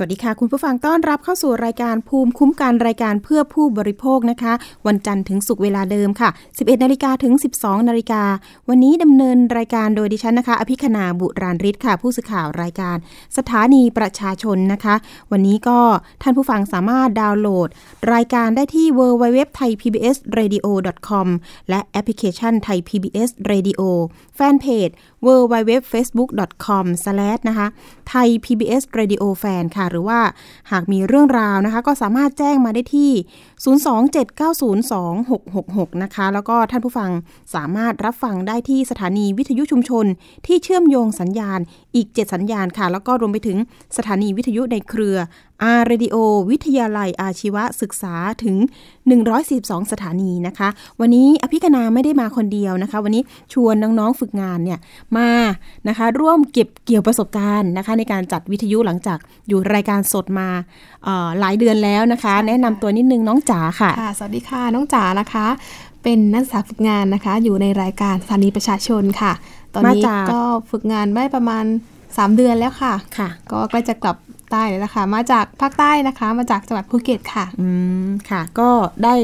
วัสดีค่ะ คุณผู้ฟังต้อนรับเข้าสู่รายการภูมิคุ้มกันรายการเพื่อผู้บริโภคนะคะ วันจันทร์ถึงศุกร์เวลาเดิมค่ะ 11 นาฬิกาถึง 12 นาฬิกา วันนี้ดำเนินรายการโดยดิฉันนะคะ อภิคณาบุราริศค่ะ ผู้สื่อข่าวรายการ สถานีประชาชนนะคะ วันนี้ก็ท่านผู้ฟังสามารถดาวน์โหลด รายการได้ที่ w w w t h a i PBS Radio com และแอปพลิเคชันไทย PBS Radio แฟนเพจ w w w facebook com นะคะไทย PBS Radio Fan ค่ะหรือว่าหากมีเรื่องราวนะคะ ก็สามารถแจ้งมาได้ที่ 027902666 นะคะ แล้วก็ท่านผู้ฟังสามารถรับฟังได้ที่สถานีวิทยุชุมชน ที่เชื่อมโยงสัญญาณอีก 7 สัญญาณค่ะ แล้วก็รวมไปถึงสถานีวิทยุในเครือ อาร์เรดิโอวิทยาลัยอาชีวศึกษาถึง 142 สถานีนะคะ วันนี้อภิคณาไม่ได้มาคนเดียวนะคะ วันนี้ชวนน้องๆฝึกงานเนี่ยมานะคะ ร่วมเก็บเกี่ยวประสบการณ์นะคะ ในการจัดวิทยุหลังจากอยู่รายการสดมาหลายเดือนแล้วนะคะ แนะนำตัวนิดนึงน้องจ๋าค่ะค่ะ สวัสดีค่ะน้องจ๋านะคะ เป็นนักศึกษาฝึกงานนะคะ อยู่ในรายการสถานีประชาชนค่ะ ตอนนี้ก็ฝึกงานได้ประมาณ 3 เดือนแล้วค่ะค่ะ ก็ใกล้จะกลับ ใต้แล้วค่ะมาจากภาคใต้นะคะ มาจากจังหวัดภูเก็ตค่ะ อืมค่ะ ก็ได้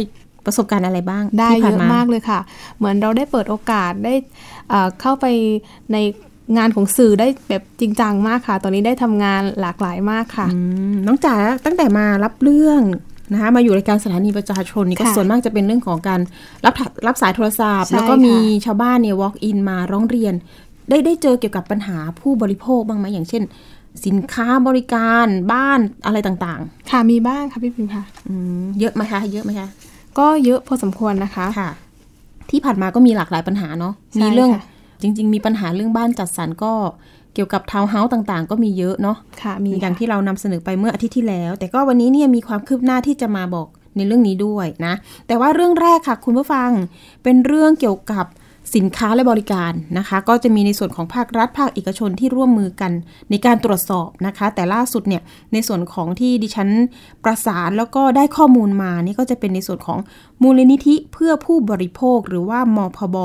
ประสบการณ์อะไรบ้างได้เยอะมากเลยค่ะ เหมือนเราได้เปิดโอกาสได้เข้าไปในงานของสื่อได้แบบจริงจังมากค่ะ ตอนนี้ได้ทำงานหลากหลายมากค่ะน้องจ๋าตั้งแต่มารับเรื่องนะคะมาอยู่รายการสถานีประชาชนนี่ก็ส่วนมากจะเป็นเรื่องของการรับรับสายโทรศัพท์ แล้วก็มีชาวบ้านเนี่ย walk in มาร้องเรียน ได้ได้เจอเกี่ยวกับปัญหาผู้บริโภคบ้างไหมอย่างเช่น สินค้าบริการบ้านอะไรต่างๆ ค่ะมีบ้างค่ะพี่พิมค่ะเยอะไหมคะเยอะไหมคะก็เยอะพอสมควรนะคะค่ะ ที่ผ่านมาก็มีหลากหลายปัญหาเนาะมีเรื่องจริง ๆ มีปัญหาเรื่องบ้านจัดสรรก็เกี่ยวกับทาวน์เฮาส์ต่างๆ ก็มีเยอะเนาะค่ะมีอย่างที่เรานำเสนอไปเมื่ออาทิตย์ที่แล้ว แต่ก็วันนี้เนี่ยมีความคืบหน้าที่จะมาบอกในเรื่องนี้ด้วยนะ แต่ว่าเรื่องแรกค่ะ คุณผู้ฟังเป็นเรื่องเกี่ยวกับ สินค้าและบริการนะคะ ก็จะมีในส่วนของภาครัฐภาคเอกชนที่ร่วมมือกันในการตรวจสอบนะคะ แต่ล่าสุดเนี่ยในส่วนของที่ดิฉันประสานแล้วก็ได้ข้อมูลมานี่ก็จะเป็นในส่วนของมูลนิธิเพื่อผู้บริโภคหรือว่ามพบ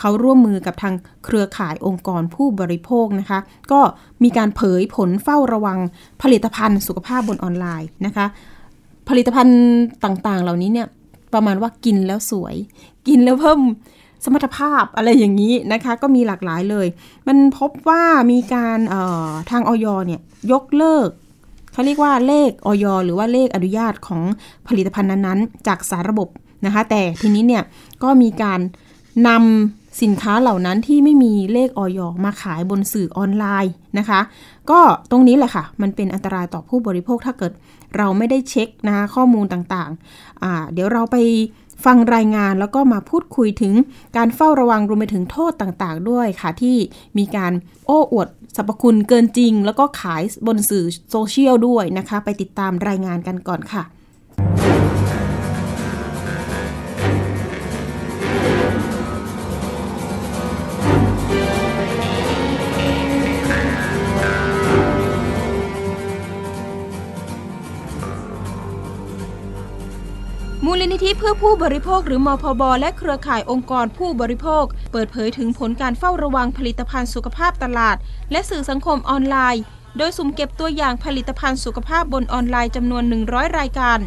เขาร่วมมือกับทางเครือข่ายองค์กรผู้บริโภคนะคะ ก็มีการเผยผลเฝ้าระวังผลิตภัณฑ์สุขภาพบนออนไลน์นะคะ ผลิตภัณฑ์ต่างๆ เหล่านี้เนี่ยประมาณว่ากินแล้วสวย กินแล้วเพิ่ม สมรรถภาพอะไรอย่างนี้นะคะ ก็มีหลากหลายเลย มันพบว่ามีการทางออยเนี่ยยกเลิกเขาเรียกว่าเลขออยหรือว่าเลขอนุญาตของผลิตภัณฑ์นั้นๆ จากสารระบบนะคะ แต่ทีนี้เนี่ยก็มีการนำสินค้าเหล่านั้นที่ไม่มีเลขออยมาขายบนสื่อออนไลน์นะคะ ก็ตรงนี้แหละค่ะ มันเป็นอันตรายต่อผู้บริโภคถ้าเกิดเราไม่ได้เช็คนะคะข้อมูลต่างๆ เดี๋ยวเราไป ฟังรายงานแล้วก็มาพูดคุยถึงการเฝ้าระวังรวมไปถึงโทษต่างๆ ด้วยค่ะที่มีการโอ้อวดสรรพคุณเกินจริง แล้วก็ขายบนสื่อโซเชียลด้วยนะคะ ไปติดตามรายงานกันก่อนค่ะ ธิเพื่อผู้บริโภคหรือมพบ และเครือข่ายองค์กรผู้บริโภค เปิดเผยถึงผลการเฝ้าระวังผลิตภัณฑ์สุขภาพตลาด และสื่อสังคมออนไลน์ โดยสุ่มเก็บตัวอย่างผลิตภัณฑ์สุขภาพบนออนไลน์จำนวน 100 รายการ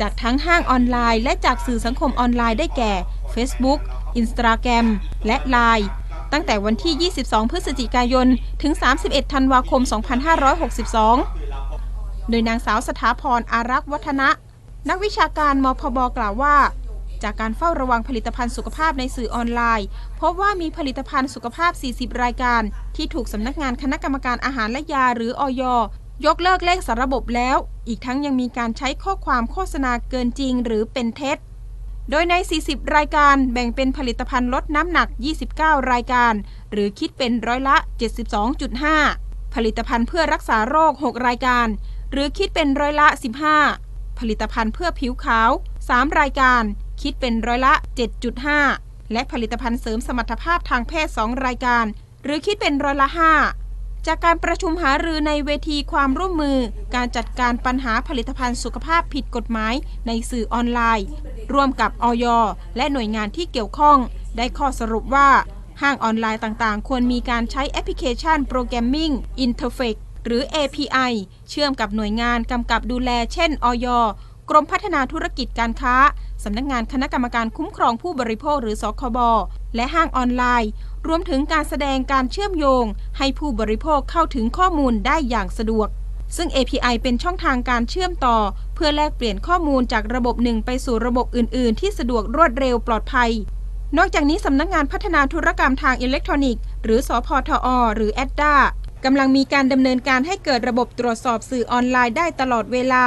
จากทั้งห้างออนไลน์ และจากสื่อสังคมออนไลน์ได้แก่ Facebook Instagram และ Line ตั้งแต่วันที่ 22 พฤศจิกายน ถึง 31 ธันวาคม 2562 โดยนางสาวสถาพรอารักษ์วัฒนะ นักวิชาการมพบกล่าวว่า จากการเฝ้าระวังผลิตภัณฑ์สุขภาพในสื่อออนไลน์ พบว่ามีผลิตภัณฑ์สุขภาพ 40 รายการ ที่ถูกสำนักงานคณะกรรมการอาหารและยาหรืออยยกเลิกเลขสารระบบแล้ว อีกทั้งยังมีการใช้ข้อความโฆษณาเกินจริงหรือเป็นเท็จ โดยใน 40 รายการแบ่งเป็นผลิตภัณฑ์ลดน้ำหนัก 29 รายการ หรือคิดเป็นร้อยละ 72.5 ผลิตภัณฑ์เพื่อรักษาโรค 6 รายการ หรือคิดเป็นร้อยละ 15 ผลิตภัณฑ์เพื่อผิวขาว 3 รายการ คิดเป็นร้อยละ 7.5 และผลิตภัณฑ์เสริมสมรรถภาพทางเพศ 2 รายการ หรือคิดเป็นร้อยละ 5 จากการประชุมหารือในเวทีความร่วมมือ การจัดการปัญหาผลิตภัณฑ์สุขภาพผิดกฎหมายในสื่อออนไลน์ ร่วมกับออยและหน่วยงานที่เกี่ยวข้อง ได้ข้อสรุปว่าห้างออนไลน์ต่างๆ ควรมีการใช้แอปพลิเคชัน Programming Interface หรือ API เชื่อมกับหน่วยงานกำกับดูแล เช่นออยกรมพัฒนาธุรกิจการค้า สำนักงงานคณะกรรมการคุ้มครองผู้บริโภคหรือสคบ และห้างออนไลน์ รวมถึงการแสดงการเชื่อมโยง ให้ผู้บริโภคเข้าถึงข้อมูลได้อย่างสะดวก ซึ่ง API เป็นช่องทางการเชื่อมต่อ เพื่อแลกเปลี่ยนข้อมูลจากระบบหนึ่งไปสู่ระบบอื่น ๆ ที่สะดวกรวดเร็วปลอดภัย นอกจากนี้สำนักงงานพัฒนาธุรกรรมทางอิเล็กทรอนิกส์ หรือสอพทอ หรือแอดดา กำลังมีการดำเนินการให้เกิดระบบตรวจสอบสื่อออนไลน์ได้ตลอดเวลา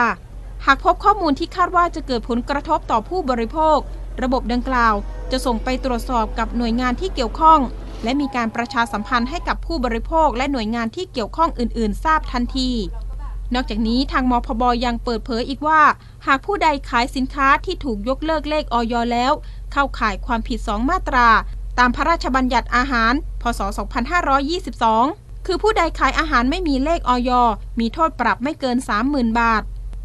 หากพบข้อมูลที่คาดว่าจะเกิดผลกระทบต่อผู้บริโภค ระบบดังกล่าว จะส่งไปตรวจสอบกับหน่วยงานที่เกี่ยวข้อง และมีการประชาสัมพันธ์ให้กับผู้บริโภค และหน่วยงานที่เกี่ยวข้องอื่น ๆ ทราบทันที นอกจากนี้ทางมพบยังเปิดเผยอีกว่า หากผู้ใดขายสินค้าที่ถูกยกเลิกเลขออยแล้ว เข้าข่ายความผิด 2 มาตรา ตามพระราชบัญญัติอาหาร พศ 2522 คือผู้ใดขายอาหารไม่มีเลขออยมีโทษปรับไม่เกิน 30,000 บาท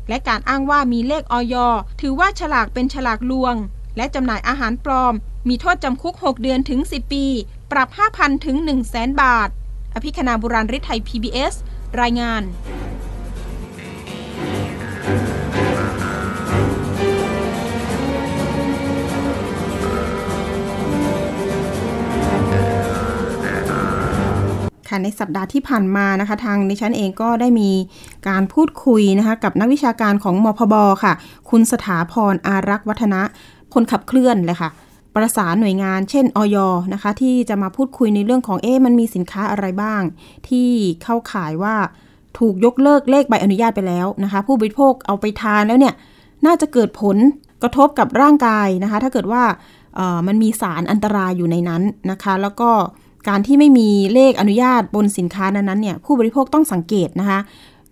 และการอ้างว่ามีเลขออยถือว่าฉลากเป็นฉลากลวง และจำหน่ายอาหารปลอม มีโทษจำคุก 6 เดือนถึง 10 ปี ปรับ 5,000 ถึง 1 0 0 0 0 0 บาท อภิคณาบุราริไทย PBS รายงาน ค่ะในสัปดาห์ที่ผ่านมานะคะ ทางดิฉันเองก็ได้มีการพูดคุยนะคะกับนักวิชาการของมพบค่ะ คุณสถาพรอารักษ์วัฒนะคนขับเคลื่อนเลยค่ะประสานหน่วยงานเช่นออยนะคะ ที่จะมาพูดคุยในเรื่องของเอ๊มันมีสินค้าอะไรบ้าง ที่เข้าข่ายว่าถูกยกเลิกเลขใบอนุญาตไปแล้วนะคะ ผู้บริโภคเอาไปทานแล้วเนี่ยน่าจะเกิดผลกระทบกับร่างกายนะคะ ถ้าเกิดว่ามันมีสารอันตรายอยู่ในนั้นนะคะ แล้วก็ การที่ไม่มีเลขอนุญาตบนสินค้านั้นๆเนี่ยผู้บริโภคต้องสังเกตนะคะ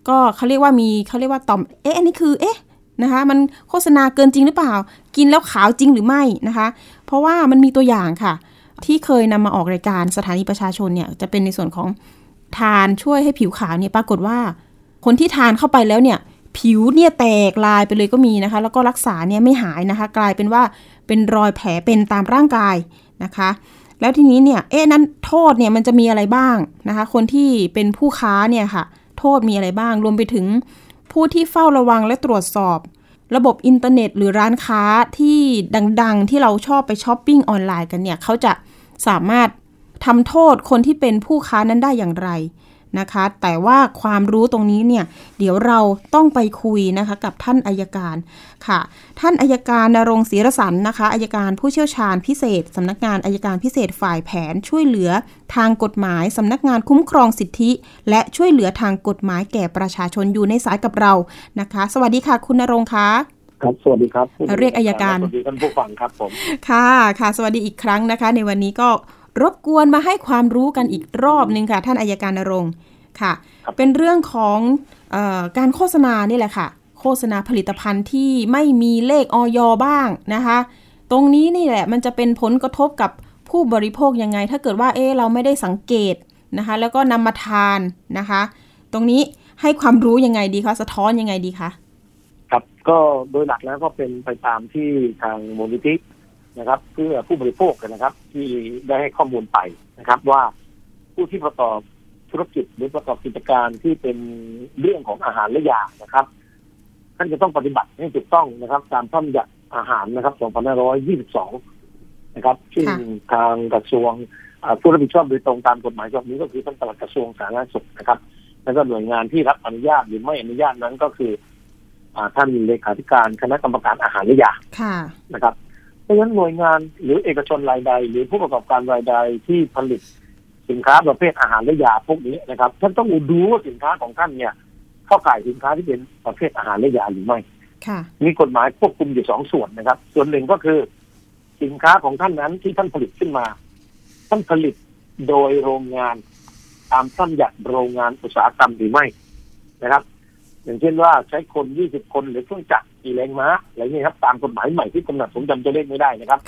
ก็เขาเรียกว่ามีเขาเรียกว่าต่อมเอ๊ะอันนี้คือเอ๊ะนะคะมันโฆษณาเกินจริงหรือเปล่า กินแล้วขาวจริงหรือไม่นะคะ เพราะว่ามันมีตัวอย่างค่ะ ที่เคยนำมาออกรายการสถานีประชาชนเนี่ยจะเป็นในส่วนของทานช่วยให้ผิวขาวเนี่ยปรากฏว่า คนที่ทานเข้าไปแล้วเนี่ยผิวเนี่ยแตกลายไปเลยก็มีนะคะ แล้วก็รักษาเนี่ยไม่หายนะคะ กลายเป็นว่าเป็นรอยแผลเป็นตามร่างกายนะคะ แล้วทีนี้เนี่ยเอ๊ะนั้นโทษเนี่ยมันจะมีอะไรบ้างนะคะ คนที่เป็นผู้ค้าเนี่ยค่ะ โทษมีอะไรบ้าง รวมไปถึงผู้ที่เฝ้าระวังและตรวจสอบ ระบบอินเทอร์เน็ต หรือร้านค้าที่ดังๆ ที่เราชอบไปช้อปปิ้งออนไลน์กันเนี่ยเขาจะสามารถทำโทษคนที่เป็นผู้ค้านั้นได้อย่างไร นะคะ แต่ว่าความรู้ตรงนี้เนี่ย เดี๋ยวเราต้องไปคุยนะคะกับท่านอัยการค่ะ ท่านอัยการณรงค์ ศรีระสันต์นะคะอัยการผู้เชี่ยวชาญพิเศษสำนักงานอัยการพิเศษฝ่ายแผนช่วยเหลือทางกฎหมายสำนักงานคุ้มครองสิทธิ และช่วยเหลือทางกฎหมายแก่ประชาชนอยู่ในสายกับเรานะคะ สวัสดีค่ะ คุณนรงคะครับ สวัสดีครับ เรียกอายการ สวัสดีท่านผู้ฟังครับผม ค่ะ ค่ะ สวัสดีอีกครั้งนะคะ ในวันนี้ก็ รบกวนมาให้ความรู้กันอีกรอบนึงค่ะ ท่านอายการนรงค์ค่ะ เป็นเรื่องของออการโฆษณานี่แหละค่ะ โฆษณาผลิตภัณฑ์ที่ไม่มีเลขออยบ้างนะคะ ตรงนี้นี่แหละมันจะเป็นผลกระทบกับผู้บริโภคยังไง ถ้าเกิดว่าเออเราไม่ได้สังเกตนะคะ แล้วก็นำมาทานนะคะ ตรงนี้ให้ความรู้ยังไงดีคะสะท้อนยังไงดีคะครับก็โดยหลักแล้วก็เป็นไปตามที่ทางมูลนิธิ นะครับ เพื่อผู้บริโภคนะครับ ที่ได้ให้ข้อมูลไปนะครับ ว่าผู้ที่ประกอบธุรกิจหรือประกอบกิจการที่เป็นเรื่องของอาหารและยานะครับท่านจะต้องปฏิบัติให้ถูกต้องนะครับ ตามพระบัญญัติอาหารนะครับ 2522 นะครับ ซึ่งทางกระทรวงผู้รับผิดชอบโดยตรงตามกฎหมายฉบับนี้ก็คือท่านปลัดกระทรวงสาธารณสุขนะครับ แล้วก็หน่วยงานที่รับอนุญาตหรือไม่อนุญาตนั้นก็คือท่านเลขาธิการคณะกรรมการอาหารและยานะครับเพ ราะฉะนั้นหน่วยงานหรือเอกชนรายใด หรือผู้ประกอบการรายใดที่ผลิตสินค้าประเภทอาหารและยาพวกนี้นะครับท่านต้องดูว่าสินค้าของท่านเนี่ย เข้าข่ายสินค้าที่เป็นประเภทอาหารและยาหรือไม่มีกฎหมายควบคุมอยู่สองส่วนนะครับ ส่วนหนึ่งก็คือ สินค้าของท่านนั้นที่ท่านผลิตขึ้นมา ท่านผลิตโดยโรงงาน ตามท่านหยัดโรงงานอุตสาหกรรมหรือไม่นะครับ อย่างเช่นว่าใช้คนยี่สิบคนหรือเครื่องจักรกี่แรงม้าอะไรนี้ครับตามกฎหมายใหม่ที่กำหนดผมจำตัวเลขไม่ได้นะครับ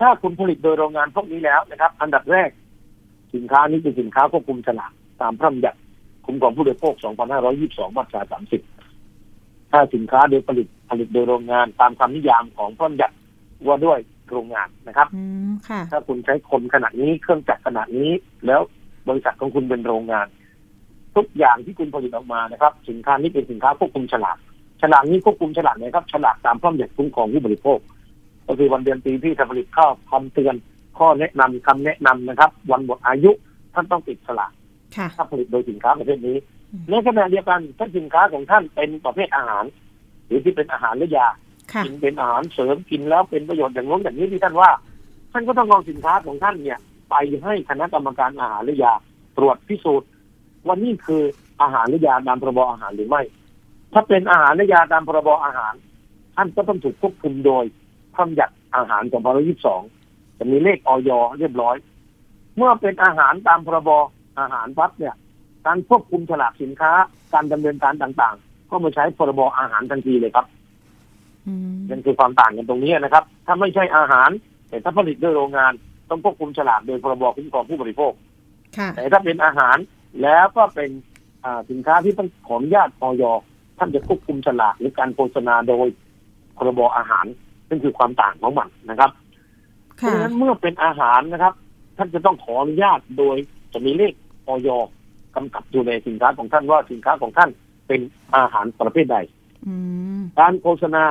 ถ้าคุณผลิตโดยโรงงานพวกนี้แล้วนะครับ อันดับแรก สินค้านี้เป็นสินค้าควบคุมฉลากตามพระราชบัญญัติคุ้มครองผู้บริโภค 2522 มาตรา 30 ถ้าสินค้าโดยผลิตผลิตโดยโรงงานตามคำนิยามของพระราชบัญญัติว่าด้วยโรงงานนะครับอืมค่ะถ้าคุณใช้คนขนาดนี้เครื่องจักรขนาดนี้ แล้วบริษัทของคุณเป็นโรงงาน ทุกอย่างที่คุณผลิตออกมานะครับ สินค้านี้เป็นสินค้าควบคุมฉลากฉลากนี้ควบคุมฉลากนะครับฉลากตามพระราชบัญญัติคุ้มครองผู้บริโภค ก็คือวันเดือนปีที่ผลิตข้าวคำเตือน ข้อแนะนำคำแนะนำนะครับ วันหมดอายุท่านต้องติดฉลากค่ะถ้าผลิตโดยสินค้าประเภทนี้อืมในขณะเดียวกันถ้าสินค้าของท่านเป็นประเภทอาหาร หรือที่เป็นอาหารหรือยาค่ะกินเป็นอาหารเสริมกินแล้วเป็นประโยชน์อย่างโน้นอย่างนี้ที่ท่านว่า ท่านก็ต้องเอาสินค้าของท่านเนี่ย ไปให้คณะกรรมการอาหารหรือยาตรวจพิสูจน์ ว่านี่คืออาหารหรือยาตามพรบอาหารหรือไม่ ถ้าเป็นอาหารหรือยาตามพรบอาหาร ท่านก็ต้องถูกควบคุมโดยพระบัญญัติอาหาร2522จะมีเลขออยเรียบร้อย เมื่อเป็นอาหารตามพรบอาหารปั๊บเนี่ย การควบคุมฉลากสินค้า การดำเนินการต่างๆ ก็มาใช้พรบอาหารทันทีเลยครับอืมนั่นคือความต่างกันตรงนี้นะครับ ถ้าไม่ใช่อาหาร แต่ถ้าผลิตด้วยโรงงาน ต้องควบคุมฉลากโดยพรบคุ้มครองผู้บริโภคค่ะแต่ถ้าเป็นอาหาร แล้วก็เป็นอ่าสินค้าที่ต้องขออนุญาตออยท่านจะควบคุมฉลากหรือการโฆษณาโดยพรบอาหารนั่นคือความต่างของมันนะครับเพค่ะราะฉะนั้นเมื่อเป็นอาหารนะครับ ท่านจะต้องขออนุญาตโดยจะมีเลขออยกำกับอยู่ในสินค้าของท่านว่าสินค้าของท่านเป็นอาหารประเภทใดอืมการโฆษณา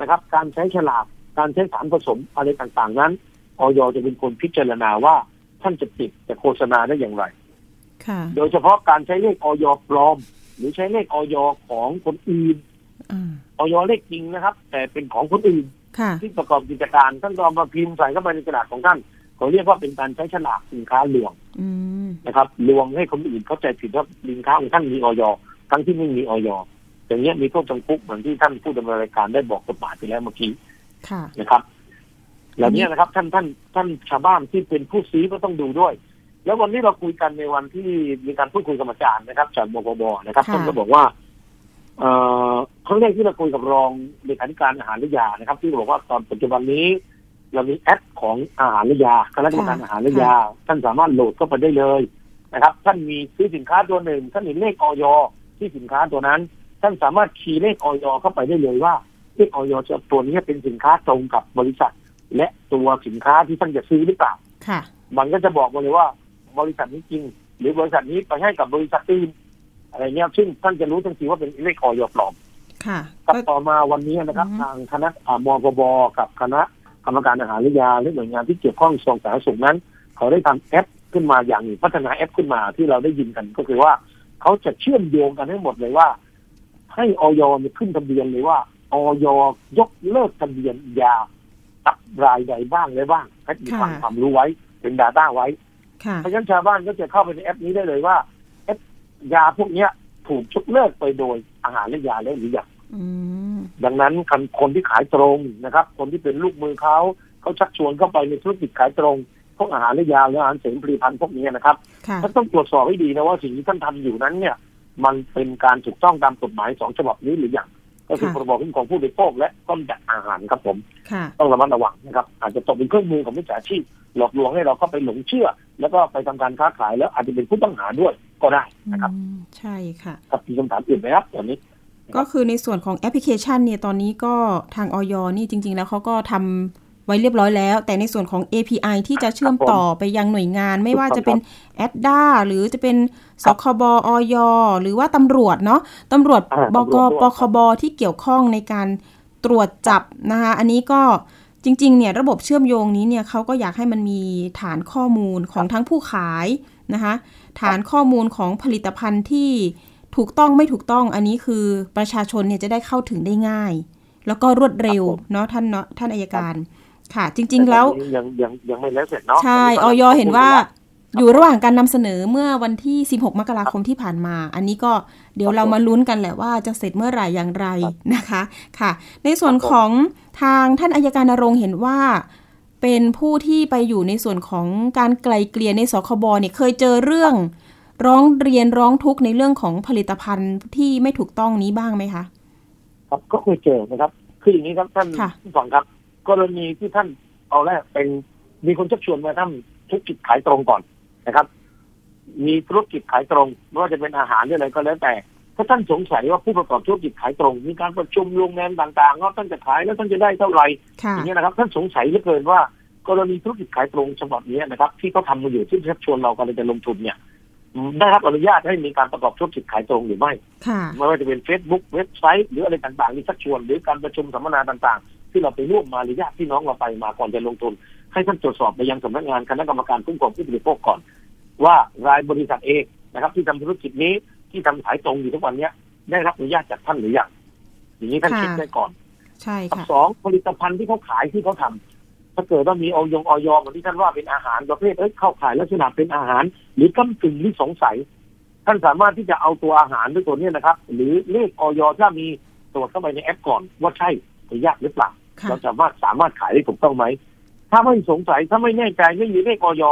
นะครับ การใช้ฉลากการใช้สารผสมอะไรต่างๆ นั้นออยจะเป็นคนพิจารณาว่าท่านจะติดจะโฆษณาได้อย่างไรค่ะ โดยเฉพาะการใช้เลขออยปลอม หรือใช้เลขออยของคนอื่นอ่าออยเลขจริงนะครับ แต่เป็นของคนอื่นค่ะที่ประกอบกิจการท่านก็เอามาพิมพ์ใส่เข้าไปในกระดาษของท่านเขาเรียกว่าเป็นการใช้ฉลากสินค้าลวงอืมนะครับลวงให้คนอื่นเข้าใจผิดว่าสินค้าของท่านมีออยทั้งที่ไม่มีออยอย่างเงี้ยมีโทษจำคุกเหมือนที่ท่านผู้ดำเนินรายการได้บอกกฎหมายไปแล้วเมื่อกี้ค่ะนะครับเหล่านี้นะครับ ท่านท่านท่านชาวบ้านที่เป็นผู้ซื้อก็ต้องดูด้วย แล้ววันนี้เราคุยกันในวันที่มีการพูดคุยกับอาจารย์นะครับจากบกบนะครับค่ะท่านก็บอกว่าเอ่อครั้งแรกที่เราคุยกับรองเลขาธิการอาหารและยานะครับ ที่บอกว่าตอนปัจจุบันนี้ เรามีแอปของอาหารและยาคณะกรรมการอาหารและยา ท่านสามารถโหลดเข้าไปได้เลยนะครับ ท่านมีซื้อสินค้าตัวหนึ่งท่านเห็นเลขออยที่สินค้าตัวนั้น ท่านสามารถคีย์เลขออยเข้าไปได้เลยว่าเลขออยจะตัวนี้เป็นสินค้าตรงกับบริษัท และตัวสินค้าที่ท่านจะซื้อหรือเปล่าค่ะมันก็จะบอกมาเลยว่า บริษัทนี้จริง หรือบริษัทนี้ไปให้กับบริษัทอื่นอะไรเงี้ยซึ่งท่านจะรู้ทันทีว่าเป็นเลขออยปลอมค่ะครับก็ต่อมาวันนี้นะครับอือฮึทางคณะอ่ามกบกับคณะกรรมการอาหารและยาและหน่วยงานที่เกี่ยวข้องกระทรวงสาธารณสุขนั้น เขาได้ทำแอปขึ้นมาอย่างหนึ่งพัฒนาแอปขึ้นมาที่เราได้ยินกัน ก็คือว่าเขาจะเชื่อมโยงกันให้หมดเลยว่า ให้ออยมีขึ้นทะเบียนเลยว่าออยยกเลิกทะเบียนยากับรายใดบ้างเลยบ้างให้มีความค่ะความรู้ไว้เป็น Data ไว้ค่ะ เพราะฉะนั้นชาวบ้านก็จะเข้าไปในแอปนี้ได้เลยว่าแอปยาพวกเนี้ยถูกยกเลิกไปโดยอาหารและยาแล้วหรือยังอืมดังนั้นคนคนที่ขายตรงนะครับ คนที่เป็นลูกมือเขาเขาชักชวนเข้าไปในธุรกิจขายตรงพวกอาหารและยาหรืออาหารเสริมผลิตภัณฑ์พวกนี้นะครับค่ะท่านต้องตรวจสอบให้ดีนะว่าสิ่งที่ท่านทำอยู่นั้นเนี่ย มันเป็นการถูกต้องตามกฎหมายสองฉบับนี้หรือยัง ก็คือค่ะพรบคุ้มครองผู้บริโภคและต้นจัดอาหารครับผมค่ะต้องระมัดระวังนะครับ อาจจะตกเป็นเครื่องมือของมิจฉาชีพหลอกลวงให้เราเข้าไปหลงเชื่อ แล้วก็ไปทำการค้าขายแล้วอาจจะเป็นผู้ต้องหาด้วยก็ได้นะครับอืมใช่ค่ะครับมีคำถามอื่นไหมครับตอนนี้ ก็คือในส่วนของแอปพลิเคชันเนี่ยตอนนี้ก็ทางออยนี่จริง ๆ แล้วเขาก็ทำ ไว้เรียบร้อยแล้ว แต่ในส่วนของ API ที่จะเชื่อมต่อไปยังหน่วยงาน ไม่ว่าจะเป็นแอดด้าหรือจะเป็นสคบออยหรือว่าตำรวจเนาะตำรวจอ่าบกตำรวจด้วยปคบที่เกี่ยวข้องในการตรวจจับนะคะอันนี้ก็จริงๆเนี่ยระบบเชื่อมโยงนี้เนี่ยเขาก็อยากให้มันมีฐานข้อมูลของทั้งผู้ขายนะคะฐานข้อมูลของผลิตภัณฑ์ที่ถูกต้องไม่ถูกต้องอันนี้คือประชาชนเนี่ยจะได้เข้าถึงได้ง่าย แล้วก็รวดเร็วครับผมเนาะท่านเนาะท่านอายการ ค่ะ จริง ๆ แล้วต่ตอนนี้ยังยังยังไม่แล้วเสร็จเนาะใช่ตออนอยนี้เห็นว่าอยู่ระหว่างการนำเสนอเมื่อวันที่ 16 มกราคมที่ผ่านมา อันนี้ก็เดี๋ยวเรามาลุ้นกันแหละว่าจะเสร็จเมื่อไหร่อย่างไรนะคะ ค่ะ ในส่วนของทางท่านอายการนรงค์เห็นว่า เป็นผู้ที่ไปอยู่ในส่วนของการไกลเกลี่ยในสคบเนี่ยเคยเจอเรื่อง ร้องเรียนร้องทุกข์ในเรื่องของผลิตภัณฑ์ที่ไม่ถูกต้องนี้บ้างไหมคะ ครับก็เคยเจอนะครับ คืออย่างนี้ครับท่านค่ะผู้ฟังครับ กรณีที่ท่านเอาแรกเป็นมีคนชักชวนมาทำธุรกิจขายตรงก่อนนะครับ มีธุรกิจขายตรงไม่ว่าจะเป็นอาหารหรืออะไรก็แล้วแต่ ถ้าท่านสงสัยว่าผู้ประกอบธุรกิจขายตรง มีการประชุมโรงแรมต่างๆว่าท่านจะขายแล้วท่านจะได้เท่าไหร่ค่ะอย่างเงี้ยนะครับ ท่านสงสัยเหลือเกินว่ากรณีธุรกิจขายตรงฉบับนี้นะครับ ที่เขาทำมาอยู่ที่ชักชวนเรากำลังจะลงทุนเนี่ยได้รับอนุญาตให้มีการประกอบธุรกิจขายตรงหรือไม่ค่ะไม่ว่าจะเป็น Facebook เว็บไซต์หรืออะไรต่างๆที่ชักชวน หรือการประชุมสัมมนาต่างๆ ที่เราไปร่วมมาหรือญาติพี่น้องเราไปมาก่อนจะลงทุน ให้ท่านตรวจสอบไปยังสำนักงานคณะกรรมการคุ้มครองผู้บริโภคก่อน ว่ารายบริษัทเองนะครับ ที่ทำธุรกิจนี้ที่ทำขายตรงอยู่ทุกวันเนี้ยได้รับอนุญาตจากท่านหรือยังอย่างนี้ท่านค่ะเช็คได้ก่อน ใช่กับค่ะสองผลิตภัณฑ์ที่เขาขายที่เขาทำถ้าเกิดว่ามีออยงออยเหมือนที่ท่านว่าเป็นอาหารประเภทเอ้ยเข้าขายลักษณะเป็นอาหาร หรือก้ากึ่งที่สงสัย ท่านสามารถที่จะเอาตัวอาหารด้วยตัวเนี้ยนะครับ หรือเลขออยถ้ามีตรวจเข้าไปในแอปก่อนว่าใช่ หรือยากหรือเปล่าค่ะเราสามารถสามารถขายได้ถูกต้องไหม ถ้าไม่สงสัยถ้าไม่แน่ใจไม่มีเลขออย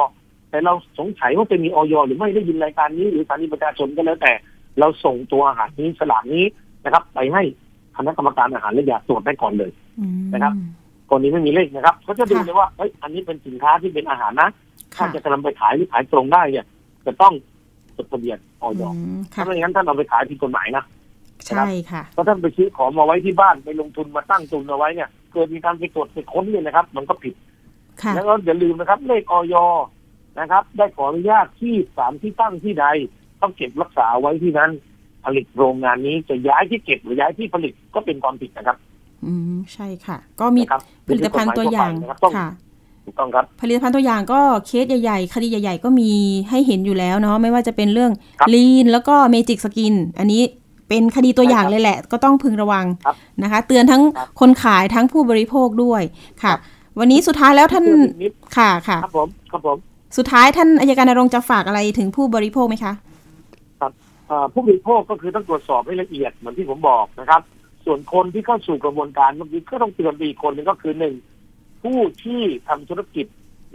แต่เราสงสัยว่าจะมีออยหรือไม่ได้ยินรายการนี้ หรือสถานีประชาชนก็แล้วแต่ เราส่งตัวอาหารนี้สลากนี้นะครับ ไปให้คณะกรรมการอาหารและยาตรวจได้ก่อนเลยอืมนะครับคนนี้ไม่มีเลขนะครับเขาจะดูค่ะเลยว่าเฮ้ยอันนี้เป็นสินค้าที่เป็นอาหารนะถ้าค่ะจะกำลังไปขายหรือขายตรงได้เนี่ยจะต้องจดทะเบียนออยอืมถ้าค่ะไม่อย่างนั้นท่านเอาไปขายผิดกฎหมายนะ ใช่ค่ะเพราะท่านไปซื้อของมาไว้ที่บ้านไปลงทุนมาตั้งตุนเอาไว้เนี่ยเกิดมีการไปตรวจไปค้นเนี่ยนะครับ มันก็ผิดค่ะแล้วก็อย่าลืมนะครับเลขออยนะครับ ได้ขออนุญาตที่สามที่ตั้งที่ใด ต้องเก็บรักษาไว้ที่นั้น ผลิตโรงงานนี้จะย้ายที่เก็บหรือย้ายที่ผลิตก็เป็นความผิดนะครับ อืมใช่ค่ะ ก็มีนะครับผลิตภัณฑ์ตัวอย่างนะครับต้องค่ะถูกต้องครับผลิตภัณฑ์ตัวอย่างก็เคสใหญ่ๆ คดีใหญ่ ๆ ก็มีให้เห็นอยู่แล้วเนาะไม่ว่าจะเป็นเรื่องครับลีนแล้วก็เมจิกสกิน อันนี้ เป็นคดีตัวอย่างใช่ครับเลยแหละ ก็ต้องพึงระวังครับนะคะ เตือนทั้งครับคนขายทั้งผู้บริโภคด้วยค่ะครับวันนี้สุดท้ายแล้วท่านเตือนอีกนิดค่ะค่ะครับผมครับผมสุดท้ายท่านอายการนรงค์จะฝากอะไรถึงผู้บริโภคไหมคะเอ่อผู้บริโภคก็คือต้องตรวจสอบให้ละเอียดเหมือนที่ผมบอกนะครับ ส่วนคนที่เข้าสู่กระบวนการเมื่อกี้ก็ต้องเตือนไปอีกคนหนึงก็คือหนึ่งผู้ที่ทำธุรกิจ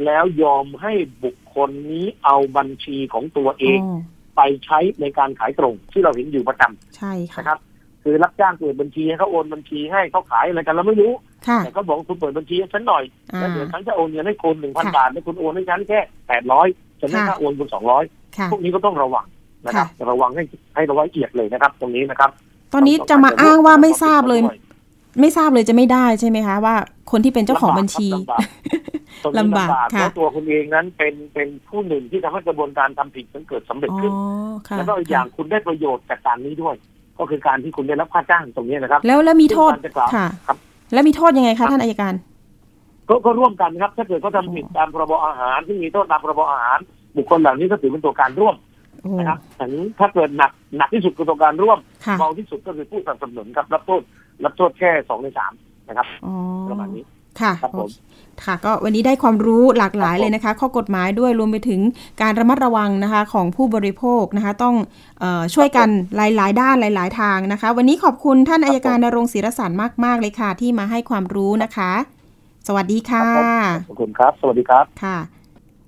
แล้วยอมให้บุคคลนี้เอาบัญชีของตัวเองอ๋อ ไปใช้ในการขายตรงที่เราเห็นอยู่ประจำใช่ค่ะนะครับ คือรับจ้างเปิดบัญชีให้เขาโอนบัญชีให้เขาขายอะไรกันเราไม่รู้ค่ะแต่เขาบอกว่าคุณเปิดบัญชีให้ฉันหน่อยอ่าแล้วเดี๋ยวฉันจะโอนเงินให้คุณหนึ่งพันค่ะบาทแล้วคุณโอนให้ฉันแค่แปดร้อยฉันให้ค่ะค่าโอนคุณสองร้อยค่ะพวกนี้ก็ต้องระวังนะครับค่ะระวังให้ให้ระวังละเอียดเลยนะครับ ตรงนี้นะครับ ตอนนี้จะมาอ้างว่าไม่ทราบเลย ไม่ทราบเลยจะไม่ได้ใช่ไหมคะ ว่าคนที่เป็นเจ้าของบัญชีลำบากตรงนี้ลำบากลำบากค่ะเพราะตัวคุณเองนั้นเป็นเป็นผู้หนึ่งที่ทำให้กระบวนการทำผิดมันเกิดสำเร็จอ๋อขึ้นค่ะแล้วก็อีกอย่างคุณได้ประโยชน์จากการนี้ด้วย ก็คือการที่คุณได้รับค่าจ้างตรงนี้นะครับ แล้วแล้วมีโทษซึ่งการจะกล่าวค่ะครับแล้วมีโทษยังไงคะท่านอายการก็ก็ร่วมกันครับ ถ้าเกิดเขาทำผิดตามพรบอาหาร ที่มีโทษตามพรบอาหาร บุคคลเหล่านี้ก็ถือเป็นตัวการร่วมโอ้นะครับถึงถ้าเกิดหนักหนักที่สุดคือตัวการร่วมค่ะเบาที่สุดก็คือผู้สนับสนุนครับรับโทษ รับโทษแค่สองในสามนะครับอ๋อประมาณนี้ค่ะครับผมโอเคค่ะ ก็วันนี้ได้ความรู้หลากหลายครับผมเลยนะคะ ข้อกฎหมายด้วยรวมไปถึงการระมัดระวังนะคะ ของผู้บริโภคนะคะ ต้องเออช่วยกันหลาย ๆ ด้านหลาย ๆ ทางนะคะ วันนี้ขอบคุณท่านอายการนรงค์ศิรสันมาก ๆ เลยค่ะ ที่มาให้ความรู้นะคะ สวัสดีค่ะขอบคุณครับ สวัสดีครับค่ะ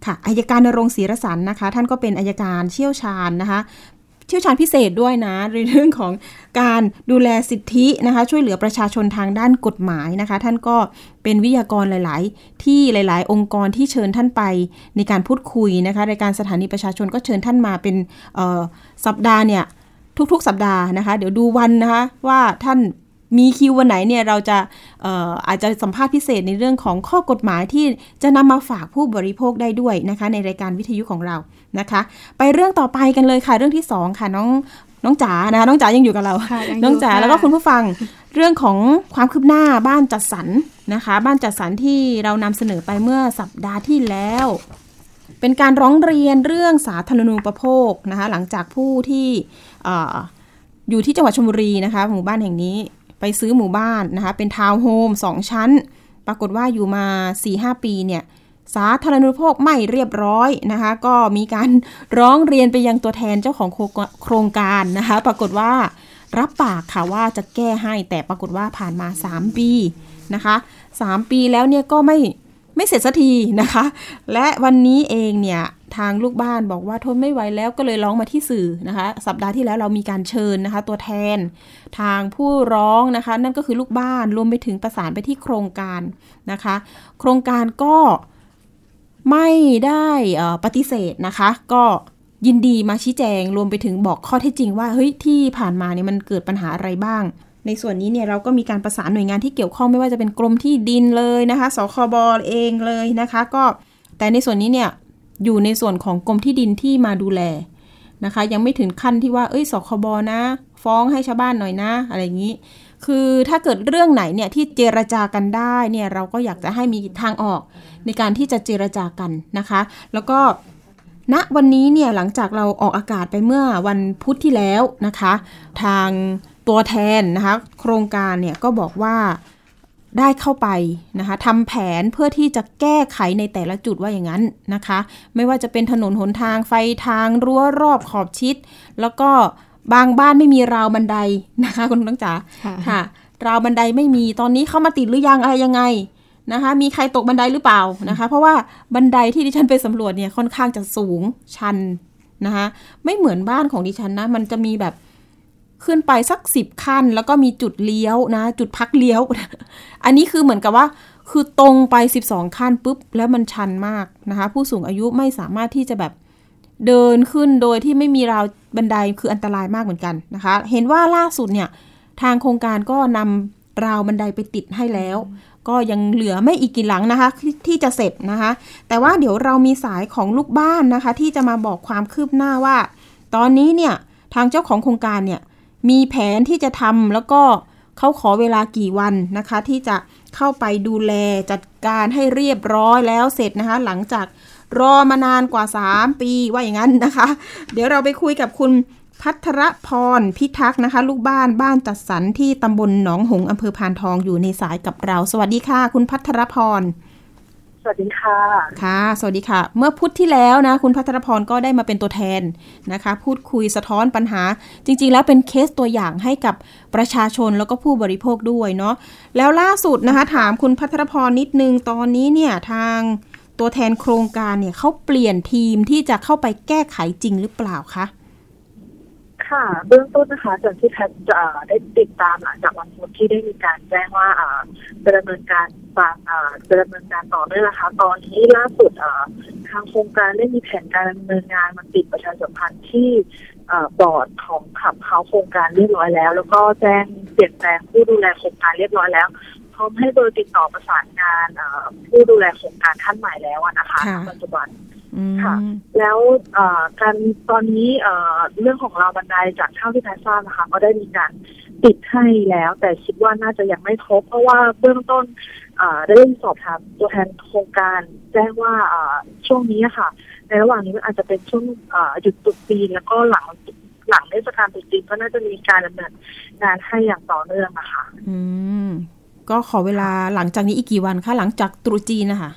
ค่ะอายการนรงค์ศรีรสันนะคะ ท่านก็เป็นอายการเชี่ยวชาญนะคะเชี่ยวชาญพิเศษด้วยนะในเรื่องของการดูแลสิทธินะคะ ช่วยเหลือประชาชนทางด้านกฎหมายนะคะ ท่านก็เป็นวิทยากรหลาย ๆ ที่หลาย ๆ องค์กรที่เชิญท่านไปในการพูดคุยนะคะรายการสถานีประชาชนก็เชิญท่านมาเป็นสัปดาห์เนี่ยทุก ๆ สัปดาห์นะคะ เดี๋ยวดูวันนะคะว่าท่าน มีคิววันไหนเนี่ยเราจะเอ่ออาจจะสัมภาษณ์พิเศษในเรื่องของข้อกฎหมายที่จะนำมาฝากผู้บริโภคได้ด้วยนะคะ ในรายการวิทยุของเรานะคะ ไปเรื่องต่อไปกันเลยค่ะ เรื่องที่สองค่ะน้องน้องจ๋านะคะน้องจ๋ายังอยู่กับเราค่ะยังอยู่น้องจ๋าค่ะแล้วก็คุณผู้ฟังเรื่องของความคืบหน้าบ้านจัดสรรนะคะ บ้านจัดสรรที่เรานำเสนอไปเมื่อสัปดาห์ที่แล้ว เป็นการร้องเรียนเรื่องสาธารณูปโภคนะคะ หลังจากผู้ที่เอ่ออยู่ที่จังหวัดชลบุรีนะคะ หมู่บ้านแห่งนี้ ไปซื้อหมู่บ้านนะคะ เป็นทาวน์โฮมสองชั้น ปรากฏว่าอยู่มา 4-5 ปีเนี่ยสาธารณูปโภคไม่เรียบร้อยนะคะ ก็มีการร้องเรียนไปยังตัวแทนเจ้าของโครงการนะคะ ปรากฏว่ารับปากค่ะว่าจะแก้ให้แต่ปรากฏว่าผ่านมา 3 ปีนะคะ 3 ปีแล้วเนี่ยก็ไม่ ไม่เสร็จสักทีนะคะ และวันนี้เองเนี่ยทางลูกบ้านบอกว่าทนไม่ไหวแล้วก็เลยร้องมาที่สื่อนะคะ สัปดาห์ที่แล้วเรามีการเชิญนะคะ ตัวแทนทางผู้ร้องนะคะ นั่นก็คือลูกบ้านรวมไปถึงประสานไปที่โครงการนะคะ โครงการก็ไม่ได้ปฏิเสธนะคะ ก็ยินดีมาชี้แจง รวมไปถึงบอกข้อเท็จจริงว่าเฮ้ยที่ผ่านมาเนี่ยมันเกิดปัญหาอะไรบ้าง ในส่วนนี้เนี่ยเราก็มีการประสานหน่วยงานที่เกี่ยวข้องไม่ว่าจะเป็นกรมที่ดินเลยนะคะ สคบเองเลยนะคะ ก็แต่ในส่วนนี้เนี่ยอยู่ในส่วนของกรมที่ดินที่มาดูแลนะคะ ยังไม่ถึงขั้นที่ว่าเอ้ยสคบนะ ฟ้องให้ชาวบ้านหน่อยนะ อะไรอย่างนี้ คือถ้าเกิดเรื่องไหนเนี่ยที่เจรจากันได้เนี่ยเราก็อยากจะให้มีทางออกในการที่จะเจรจากันนะคะ แล้วก็ณวันนี้เนี่ยหลังจากเราออกอากาศไปเมื่อวันพุธที่แล้วนะคะ ทาง ตัวแทนนะคะโครงการเนี่ยก็บอกว่าได้เข้าไปนะคะทำแผนเพื่อที่จะแก้ไขในแต่ละจุดว่าอย่างนั้นนะคะ ไม่ว่าจะเป็นถนนหนทางไฟทางรั้วรอบขอบชิด แล้วก็บางบ้านไม่มีราวบันไดนะคะคุณต้องจ๋าค่ะค่ะ ราวบันไดไม่มีตอนนี้เข้ามาติดหรือยังอะไรยังไงนะคะ มีใครตกบันไดหรือเปล่านะคะ เพราะว่าบันไดที่ดิฉันไปสำรวจเนี่ยค่อนข้างจะสูงชันนะคะ ไม่เหมือนบ้านของดิฉันนะ มันจะมีแบบ ขึ้นไปสักสิบขั้น แล้วก็มีจุดเลี้ยวนะ จุดพักเลี้ยว อันนี้คือเหมือนกับว่า คือตรงไป 12 ขั้นปุ๊บ แล้วมันชันมากนะคะ ผู้สูงอายุไม่สามารถที่จะแบบเดินขึ้นโดยที่ไม่มีราวบันไดคืออันตรายมากเหมือนกันนะคะ เห็นว่าล่าสุดเนี่ย ทางโครงการก็นำราวบันไดไปติดให้แล้ว ก็ยังเหลือไม่อีกกี่หลังนะคะ ที่ที่จะเสร็จนะคะ แต่ว่าเดี๋ยวเรามีสายของลูกบ้านนะคะ ที่จะมาบอกความคืบหน้าว่า ตอนนี้เนี่ยทางเจ้าของโครงการเนี่ย มีแผนที่จะทำแล้วก็เขาขอเวลากี่วันนะคะ ที่จะเข้าไปดูแลจัดการให้เรียบร้อยแล้วเสร็จนะคะ หลังจากรอมานานกว่า 3 ปีว่าอย่างนั้นนะคะ เดี๋ยวเราไปคุยกับคุณพัทรพรพิทักษ์นะคะ ลูกบ้านบ้านจัดสรรที่ตำบลหนองหงอำเภอพานทองอยู่ในสายกับเรา สวัสดีค่ะ คุณพัทรพร สวัสดีค่ะ ค่ะ สวัสดีค่ะ เมื่อพุธที่แล้วนะ คุณพัทรพรก็ได้มาเป็นตัวแทนนะคะ พูดคุยสะท้อนปัญหา จริง ๆ แล้วเป็นเคสตัวอย่างให้กับประชาชนแล้วก็ผู้บริโภคด้วยเนาะ แล้วล่าสุดนะคะ ถามคุณพัทรพรนิดนึง ตอนนี้เนี่ยทางตัวแทนโครงการเนี่ยเขาเปลี่ยนทีมที่จะเข้าไปแก้ไขจริงหรือเปล่าคะ ค่ะ เบื้องต้นนะคะจากที่แพทย์จะได้ติดตามหลังจากวันพุธที่ได้มีการแจ้งว่าอ่าจะดำเนินการตามอ่าจะดำเนินการต่อเนื่องนะคะ ตอนนี้ล่าสุดอ่าทางโครงการได้มีแผนการดำเนินงานมาติดประชาสัมพันธ์ที่อ่าบอร์ดของขับเขาโครงการเรียบร้อยแล้ว แล้วก็แจ้งเปลี่ยนแปลงผู้ดูแลโครงการเรียบร้อยแล้วพร้อมให้เบอร์ติดต่อประสานงานอ่าผู้ดูแลโครงการท่านใหม่แล้วอะนะคะค่ะปัจจุบันอืม ค่ะ แล้วเอ่อการตอนนี้เอ่อเรื่องของราวบันไดจากเท่าที่แพทย์ทราบนะคะ ก็ได้มีการติดให้แล้ว แต่คิดว่าน่าจะยังไม่ครบ เพราะว่าเบื้องต้นเอ่อได้สอบถามตัวแทนโครงการ แจ้งว่าเอ่อช่วงนี้อะค่ะ ในระหว่างนี้มันอาจจะเป็นช่วงเอ่อหยุดตรุษจีนแล้วก็หลังหลังเทศกาลตรุษจีนก็น่าจะมีการดำเนินงานให้อย่างต่อเนื่องนะคะอืมก็ขอเวลาหลังจากนี้อีกกี่วันคะหลังจากตรุษจีนนะคะ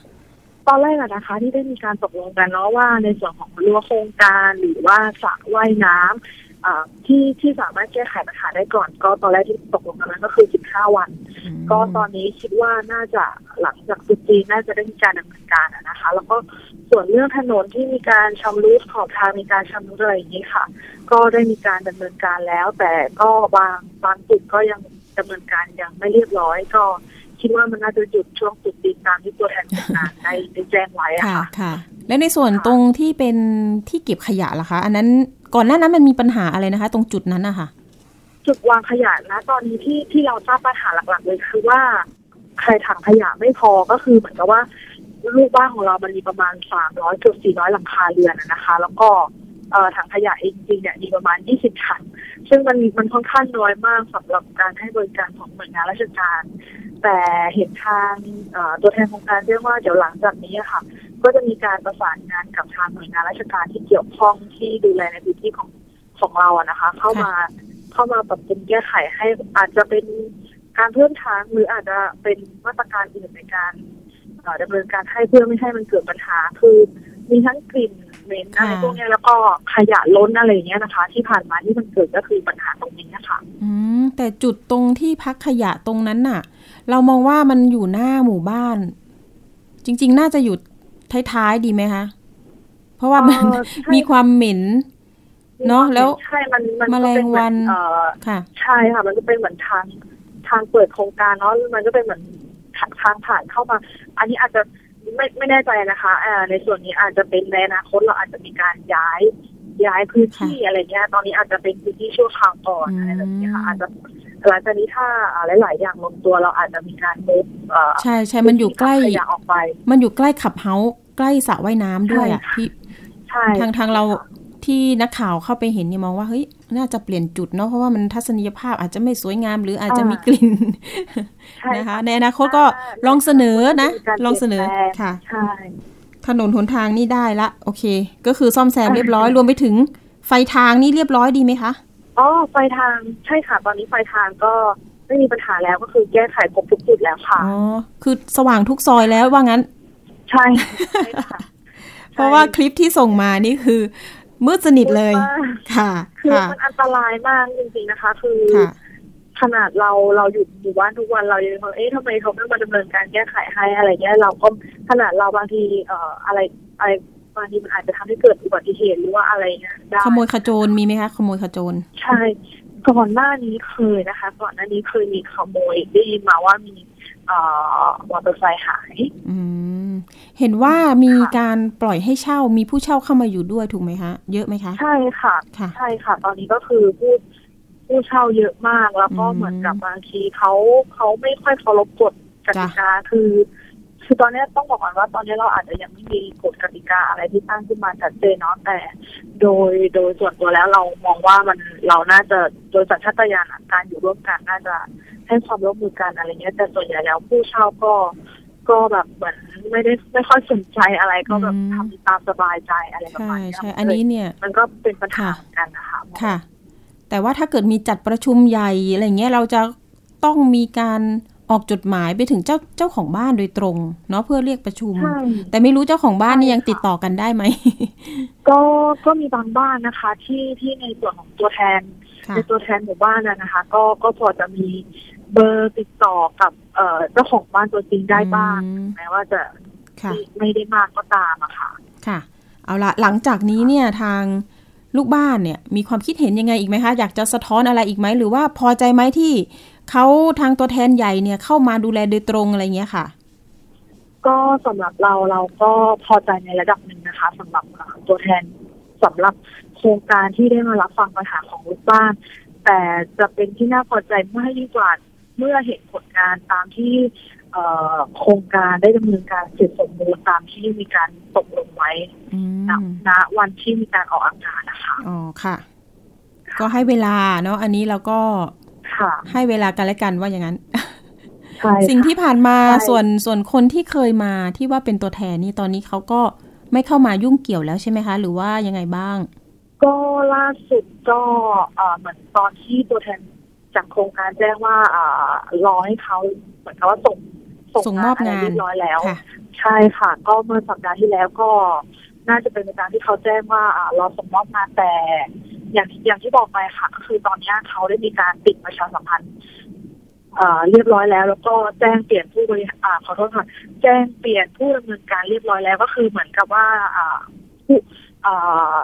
ตอนแรกอะนะคะ ที่ได้มีการตกลงกันเนาะว่าในส่วนของรั้วโครงการหรือว่าสระว่ายน้ำอ่าที่ที่สามารถแก้ไขปัญหาได้ก่อน ก็ตอนแรกที่ตกลงกันนั้นก็คือ 15 วัน ก็ตอนนี้คิดว่าน่าจะหลังจากตรุษจีนน่าจะได้มีการดำเนินการอะนะคะ แล้วก็ส่วนเรื่องถนนที่มีการชำรุดขอบทางมีการชำรุดอะไรอย่างนี้ค่ะ ก็ได้มีการดำเนินการแล้ว แต่ก็บางบางจุดก็ยังดำเนินการยังไม่เรียบร้อยก็ คิดว่ามันน่าจะหยุดช่วงตรุษจีนตามที่ตัวแทนโครงการได้ได้แจ้งไว้อะค่ะค่ะค่ะ แล้วในส่วนค่ะตรงที่เป็นที่เก็บขยะล่ะคะ อันนั้นก่อนหน้านั้นมันมีปัญหาอะไรนะคะ ตรงจุดนั้นนะคะจุดวางขยะนะตอนนี้ที่ที่เราทราบปัญหาหลัก ๆ เลยคือว่าใครถังขยะไม่พอก็คือเหมือนกับว่าลูกบ้านของเรามันมีประมาณสามร้อยจุดสี่ร้อยหลังคาเรือนอะนะคะ แล้วก็เอ่อถังขยะเองจริงๆเนี่ยมีประมาณยี่สิบถัง ซึ่งมันมันค่อนข้างน้อยมากสำหรับการให้บริการของหน่วยงานราชการ แต่เห็นทางเอ่อตัวแทนโครงการเรียกว่าเดี๋ยวหลังจากนี้อะค่ะ ก็จะมีการประสานงานกับทางหน่วยงานราชการที่เกี่ยวข้องที่ดูแลในพื้นที่ของของเราอะนะคะ เข้ามาเข้ามาปรับปรุงแก้ไขให้อาจจะเป็นการเพิ่มทางหรืออาจจะเป็นมาตรการอื่นในการเอ่อดำเนินการให้เพื่อไม่ให้มันเกิดปัญหาคือมีทั้งกลิ่น เหม็นอะไรค่ะพวกเนี้ยแล้วก็ขยะล้นอะไรอย่างเงี้ยนะคะ ที่ผ่านมาที่มันเกิดก็คือปัญหาตรงนี้นะคะอืมแต่จุดตรงที่พักขยะตรงนั้นน่ะ เรามองว่ามันอยู่หน้าหมู่บ้าน จริง ๆ น่าจะอยู่ท้ายๆดีไหมคะเพราะว่ามันเอ่อใช่มีความเหม็นเนอะแล้วใช่มันมันแมก็ลเป็งนเหมืวัอนนเอ่อค่ะ ใช่ค่ะ มันก็เป็นเหมือนทางทางเปิดโครงการเนาะมันก็เป็นเหมือนทางทางผ่านเข้ามา อันนี้อาจจะ ไม่ไม่แน่ใจนะคะอ่าในส่วนนี้อาจจะเป็นในอนาคตเราอาจจะมีการย้ายย้ายพื้นที่อะไรเงี้ย ตอนนี้อาจจะเป็นพื้นที่ชั่วคราวก่อนอะไรแบบนี้ค่ะอาจจะหลังจากนี้ถ้าหลาย ๆ อย่างลงตัวเราอาจจะมีการมุกใช่ใช่มันอยู่ใกล้ขยะออกไป มันอยู่ใกล้ขับเฮาส์ใกล้สระว่ายน้ำด้วยอะใช่ค่ะพี่ใช่ทางทางเรา ที่นักข่าวเข้าไปเห็นเนี่ยมองว่าเฮ้ยน่าจะเปลี่ยนจุดเนาะเพราะว่ามันทัศนียภาพอาจจะไม่สวยงาม หรืออาจจะมีกลิ่นใช่นะคะ ในอนาคตก็ลองเสนอนะมีการลองเสนอปลี่ยนแปลงค่ะใช่ถนนหนทางนี่ได้ละ โอเค ก็คือซ่อมแซมเรียบร้อยรวมไปถึง ไฟทางนี่เรียบร้อยดีไหมคะอ๋อไฟทางใช่ค่ะ ตอนนี้ไฟทางก็ไม่มีปัญหาแล้วก็คือแก้ไขครบทุกจุดแล้วค่ะอ๋อคือสว่างทุกซอยแล้วว่างั้น ใช่ใช่ค่ะเพราะว่าคลิปที่ส่งมานี่คือ มืดสนิทเลยมืดมากค่ะ คือค่ะมันอันตรายมากจริงๆนะคะ คือค่ะขนาดเราเราอยู่อยู่บ้านทุกวันเรายังเอ๊ะทำไมเขาไม่มาดำเนินการแก้ไขให้อะไรเงี้ยเราก็ขนาดเราบางทีเอ่ออะไรอะไรบางทีมันอาจจะทำให้เกิดอุบัติเหตุหรือว่าอะไรเงี้ยได้ขโมยขโจรมีไหมคะขโมยขโจรใช่ก่อนหน้านี้เคยนะคะ ก่อนหน้านี้เคยมีขโมยได้ยินมาว่ามีเอ่อ มอเตอร์ไซค์หายอืมเห็นว่ามีค่ะการปล่อยให้เช่ามีผู้เช่าเข้ามาอยู่ด้วยถูกไหมคะ เยอะไหมคะ ใช่ค่ะค่ะใช่ค่ะ ตอนนี้ก็คือผู้ผู้เช่าเยอะมากแล้วก็อืมเหมือนกับบางทีเขาเขาไม่ค่อยเคารพกฎกติกาคือ คือตอนนี้ต้องบอกก่อนว่าตอนนี้เราอาจจะยังไม่มีกฎกติกาอะไรที่ตั้งขึ้นมาชัดเจนเนาะแต่ โดยโดยส่วนตัวแล้วเรามองว่ามันเราน่าจะโดยสัญชาตญาณอะการอยู่ร่วมกันน่าจะให้ความร่วมมือกันอะไรเงี้ยแต่ส่วนใหญ่แล้วผู้เช่าก็ก็แบบเหมือนไม่ได้ไม่ค่อยสนใจอะไรก็แบบอืมทำตามสบายใจอะไรประใช่มาณเนี้ยใช่อันนี้เนี่ย มันก็เป็นปัญหาค่ะเหมือนกันนะคะค่ะ แต่ว่าถ้าเกิดมีจัดประชุมใหญ่อะไรเงี้ยเราจะต้องมีการ ออกจดหมายไปถึงเจ้าเจ้าของบ้านโดยตรงเนาะเพื่อเรียกประชุมใช่แต่ไม่รู้เจ้าของบ้านนี่ใช่ยังค่ะติดต่อกันได้ไหมก็ก็มีบางบ้านนะคะ ที่ที่ในส่วนของตัวแทนค่ะในตัวแทนหมู่บ้านนะนะคะ ก็ก็พอจะมีเบอร์ติดต่อกับเอ่อเจ้าของบ้านตัวจริงได้บ้างอืมแม้ว่าจะค่ะไม่ได้มากก็ตามอะค่ะ ค่ะ เอาละหลังจากนี้เนี่ยทางลูกบ้านเนี่ย มีความคิดเห็นยังไงอีกไหมคะ อยากจะสะท้อนอะไรอีกไหม หรือว่าพอใจไหมที่ เขาทางตัวแทนใหญ่เนี่ยเข้ามาดูแลโดยตรงอะไรเงี้ยค่ะ ก็สำหรับเราเราก็พอใจในระดับหนึ่งนะคะสำหรับเอ่อตัวแทนสำหรับโครงการที่ได้มารับฟังปัญหาของลูกบ้าน แต่จะเป็นที่น่าพอใจมากยิ่งกว่าเมื่อเห็นผลงานตามที่เอ่อโครงการได้ดำเนินการเสร็จสมบูรณ์ตามที่มีการตกลงไว้อืณมณวันที่มีการออกอากาศนะคะอ๋อค่ะ ก็ให้เวลาเนาะอันนี้เราก็ค่ะ ให้เวลากันและกันว่าอย่างนั้นใช่สิ่งค่ะที่ผ่านมาใช่ส่วนส่วนคนที่เคยมาที่ว่าเป็นตัวแทนนี่ตอนนี้เขาก็ไม่เข้ามายุ่งเกี่ยวแล้วใช่ไหมคะ หรือว่ายังไงบ้าง ก็ล่าสุดก็เอ่อเหมือนตอนที่ตัวแทนจากโครงการแจ้งว่าอ่ารอให้เขาเหมือนกับว่าส่งส่งมอบงานะไรเรียบร้อยแล้วค่ะใช่ค่ะ ก็เมื่อสัปดาห์ที่แล้วก็ น่าจะเป็นไปตามที่เขาแจ้งว่าอ่ารอส่งมอบงานแต่ อย่างอย่างที่บอกไปค่ะก็คือตอนเนี้ยเขาได้มีการปิดประชาสัมพันธ์เอ่อเรียบร้อยแล้ว แล้วก็แจ้งเปลี่ยนผู้บริหารอ่าขอโทษค่ะแจ้งเปลี่ยนผู้ดำเนินการเรียบร้อยแล้วก็คือเหมือนกับว่าอ่าผู้อ่า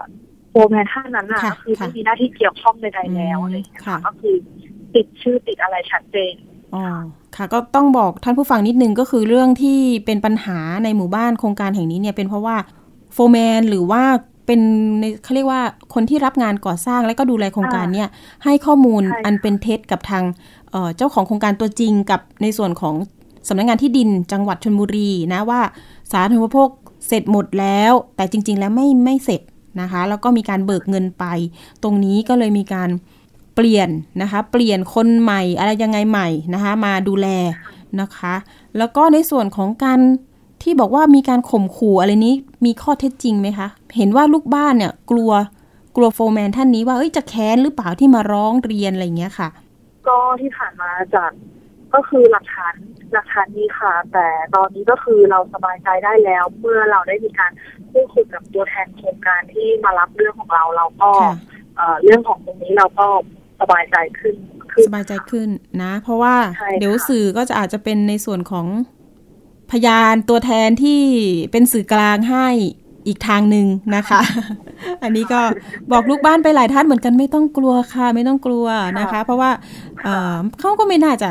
โฟร์แมนท่านนั้นน่ะค่ะก็คือค่ะไม่มีหน้าที่เกี่ยวข้องใดๆแล้วอืมอะไรอย่างเงี้ยค่ะค่ะก็คือติดชื่อติดอะไรชัดเจนอ๋อค่ะ ก็ต้องบอกท่านผู้ฟังนิดนึงก็คือเรื่องที่เป็นปัญหาในหมู่บ้านโครงการแห่งนี้เนี่ยเป็นเพราะว่า โฟร์แมนหรือว่าเป็นในเขาเรียกว่าคนที่รับงานก่อสร้างและก็ดูแลโครงการเนี่ยให้ข้อมูลใช่ค่ะอันเป็นเท็จกับทางเอ่อเจ้าของโครงการตัวจริงกับในส่วนของสำนักงานที่ดินจังหวัดชลบุรีนะว่าสาธารณูปโภคเสร็จหมดแล้ว แต่จริง ๆ แล้วไม่ไม่เสร็จนะคะ แล้วก็มีการเบิกเงินไป ตรงนี้ก็เลยมีการเปลี่ยนนะคะ เปลี่ยนคนใหม่อะไรยังไงใหม่นะคะ มาดูแลนะคะ แล้วก็ในส่วนของการ ที่บอกว่ามีการข่มขู่อะไรนี้มีข้อเท็จจริงไหมคะ เห็นว่าลูกบ้านเนี่ยกลัวกลัวโฟร์แมนท่านนี้ว่าเอ้ยจะแค้นหรือเปล่าที่มาร้องเรียนอะไรอย่างเงี้ยค่ะ ก็ที่ผ่านมาจากก็คือหลักฐานหลักฐานนี้ค่ะ แต่ตอนนี้ก็คือเราสบายใจได้แล้ว เมื่อเราได้มีการพูดคุยกับตัวแทนโครงการที่มารับเรื่องของเราเราก็ค่ะเอ่อเรื่องของตรงนี้เราก็สบายใจขึ้นขึ้นสบายใจขึ้นนะ เพราะว่าใช่ค่ะเดี๋ยวสื่อก็จะอาจจะเป็นในส่วนของ พยานตัวแทนที่เป็นสื่อกลางให้อีกทางหนึ่งนะคะ อันนี้ก็บอกลูกบ้านไปหลายท่านเหมือนกันไม่ต้องกลัวค่ะ ไม่ต้องกลัวนะคะ เพราะว่าเอ่อเขาก็ไม่น่าจะ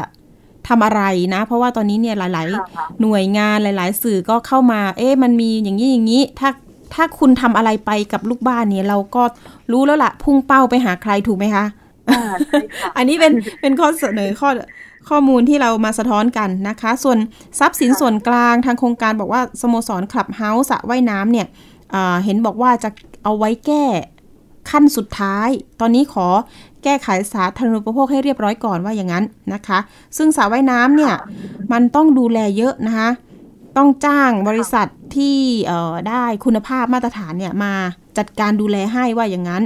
ทำอะไรนะ เพราะว่าตอนนี้เนี่ยหลายค่ะๆหน่วยงานหลาย ๆ สื่อก็เข้ามา เอ๊ะมันมีอย่างนี้อย่างนี้ ถ้าถ้าคุณทำอะไรไปกับลูกบ้านเนี่ย เราก็รู้แล้วละ่ะ พุ่งเป้าไปหาใครถูกไหมคะอ่าใช่ค่ะอันนี้เป็นเป็นข้อเสนอข้อ ข้อมูลที่เรามาสะท้อนกันนะคะ ส่วนทรัพย์สินส่วนกลางทางโครงการบอกว่าสโมสรคลับเฮาส์สระว่ายน้ำเนี่ยเอ่อเห็นบอกว่าจะเอาไว้แก้ขั้นสุดท้าย ตอนนี้ขอแก้ไขสาธารณูปโภคให้เรียบร้อยก่อนว่าอย่างนั้นนะคะ ซึ่งสระว่ายน้ำเนี่ยมันต้องดูแลเยอะนะคะ ต้องจ้างบริษัทที่เอ่อได้คุณภาพมาตรฐานเนี่ยมาจัดการดูแลให้ว่าอย่างนั้น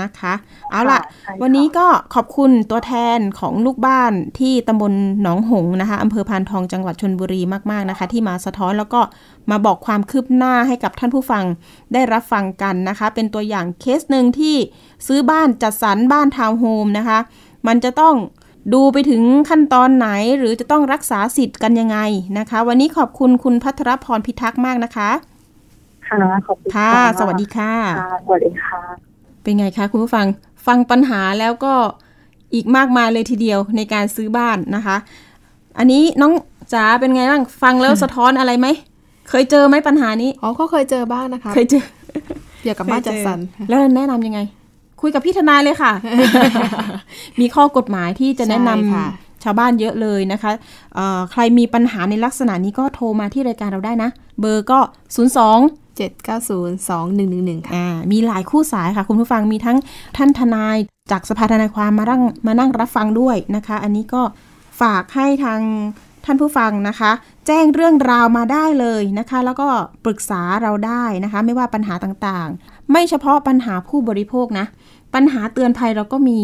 นะคะ เอาล่ะใช่ค่ะ วันนี้ก็ขอบคุณตัวแทนของลูกบ้านที่ตำบลหนองหงส์นะคะอำเภอพานทองจังหวัดชนบุรีมาก ๆนะคะ ที่มาสะท้อนแล้วก็มาบอกความคืบหน้าให้กับท่านผู้ฟังได้รับฟังกันนะคะ เป็นตัวอย่างเคสหนึ่งที่ซื้อบ้านจัดสรรบ้านทาวน์โฮมนะคะ มันจะต้องดูไปถึงขั้นตอนไหนหรือจะต้องรักษาสิทธิ์กันยังไงนะคะ วันนี้ขอบคุณคุณพัทรพรพิทักษ์มากนะคะ ค่ะขอบคุณค่ะ สวัสดีค่ะค่ะสวัสดีค่ะ เป็นไงคะคุณผู้ฟังฟังปัญหาแล้วก็อีกมากมายเลยทีเดียวในการซื้อบ้านนะคะ อันนี้น้องจ๋าเป็นไงบ้างฟังแล้วสะท้อนอะไรไหมเคยเจอไหมปัญหานี้อ๋อก็เคยเจอบ้างนะคะเคยเจอเกี่ยวกับบ้านจัดสรรเคยเจอแล้วแนะนำยังไง คุยกับพี่ทนายเลยค่ะ มีข้อกฎหมายที่จะแนะนใช่ค่ะำชาวบ้านเยอะเลยนะคะเอ่อใครมีปัญหาในลักษณะนี้ก็โทรมาที่รายการเราได้นะ เบอร์ก็ 02 เจ็ดเก้าศูนย์สองหนึ่งหนึ่งค่ะอ่ามีหลายคู่สายค่ะ คุณผู้ฟังมีทั้งท่านทนายจากสภาทนายความมานั่งมานั่งรับฟังด้วยนะคะ อันนี้ก็ฝากให้ทางท่านผู้ฟังนะคะ แจ้งเรื่องราวมาได้เลยนะคะ แล้วก็ปรึกษาเราได้นะคะ ไม่ว่าปัญหาต่างๆ ไม่เฉพาะปัญหาผู้บริโภคนะ ปัญหาเตือนภัยเราก็มี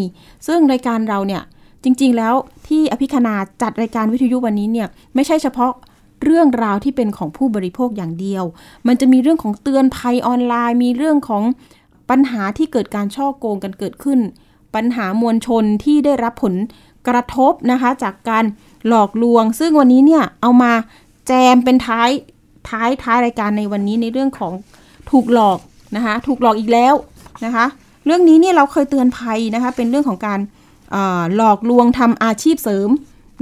ซึ่งรายการเราเนี่ยจริง ๆ แล้วที่อภิคณาจัดรายการวิทยุวันนี้เนี่ยไม่ใช่เฉพาะ เรื่องราวที่เป็นของผู้บริโภคอย่างเดียว มันจะมีเรื่องของเตือนภัยออนไลน์ มีเรื่องของปัญหาที่เกิดการช่อโกงกันเกิดขึ้น ปัญหามวลชนที่ได้รับผลกระทบนะคะ จากการหลอกลวง ซึ่งวันนี้เนี่ยเอามาแจมเป็นท้ายท้ายท้ายรายการในวันนี้ในเรื่องของถูกหลอกนะคะถูกหลอกอีกแล้วนะคะ เรื่องนี้เนี่ยเราเคยเตือนภัยนะคะ เป็นเรื่องของการหลอกลวงทำอาชีพเสริม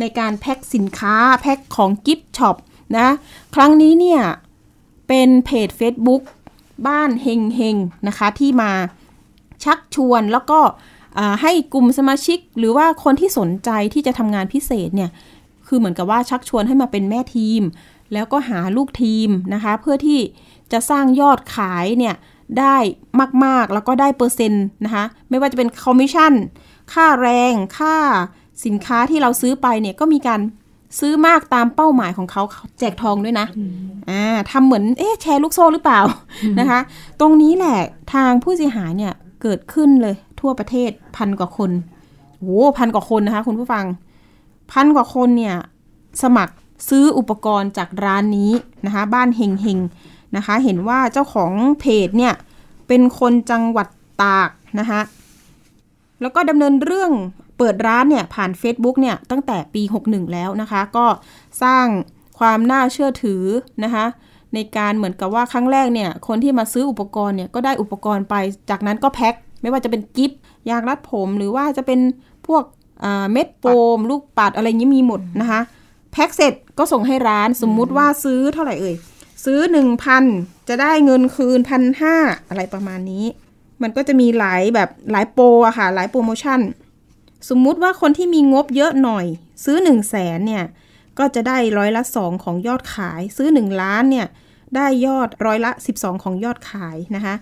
ในการแพ็คสินค้าแพ็คของกิฟต์ช็อป นะครั้งนี้เนี่ยเป็นเพจ Facebook บ้านเฮงเฮงนะคะที่มาชักชวนแล้วก็ให้กลุ่มสมาชิก หรือว่าคนที่สนใจที่จะทำงานพิเศษเนี่ยคือเหมือนกับว่าชักชวนให้มาเป็นแม่ทีม แล้วก็หาลูกทีมนะคะเพื่อที่จะสร้างยอดขายเนี่ยได้มากๆแล้วก็ได้เปอร์เซ็นต์นะคะไม่ว่าจะเป็นคอมมิชชั่น ค่าแรง ค่าสินค้าที่เราซื้อไปเนี่ยก็มีการ ซื้อมากตามเป้าหมายของเขาแจกทองด้วยนะอ่าทำเหมือนเอ๊ะแชร์ลูกโซ่หรือเปล่านะคะ ตรงนี้แหละทางผู้เสียหายเนี่ยเกิดขึ้นเลยทั่วประเทศพันกว่าคนโอ้พันกว่าคนนะคะ คุณผู้ฟัง พันกว่าคนเนี่ยสมัครซื้ออุปกรณ์จากร้านนี้นะคะ บ้านเฮงเฮงนะคะ เห็นว่าเจ้าของเพจเนี่ยเป็นคนจังหวัดตากนะคะแล้วก็ดำเนินเรื่อง เปิดร้านเนี่ยผ่าน Facebook เนี่ยตั้งแต่ปี 61 แล้วนะคะ ก็สร้างความน่าเชื่อถือนะคะในการเหมือนกับว่าครั้งแรกเนี่ยคนที่มาซื้ออุปกรณ์เนี่ยก็ได้อุปกรณ์ไป จากนั้นก็แพ็คไม่ว่าจะเป็นกิฟต์ยางรัดผมหรือว่าจะเป็นพวกเม็ดโฟมลูกปัดอะไรนี้มีหมดนะคะแพ็คเสร็จก็ส่งให้ร้านสมมุติว่าซื้อเท่าไหร่เอ่ยซื้อ 1,000 จะได้เงินคืนพันห้าอะไรประมาณนี้ มันก็จะมีหลายแบบหลายโปรอะค่ะหลายโปรโมชั่น สมมุติว่าคนที่มีงบเยอะหน่อย ซื้อ 1 0 0 0 0แสนเนี่ยก็จะได้ร้อยละ 2 ของยอดขาย ซื้อ 1 ล้านเนี่ยได้ยอดร้อยละ 12 ของยอดขายนะคะ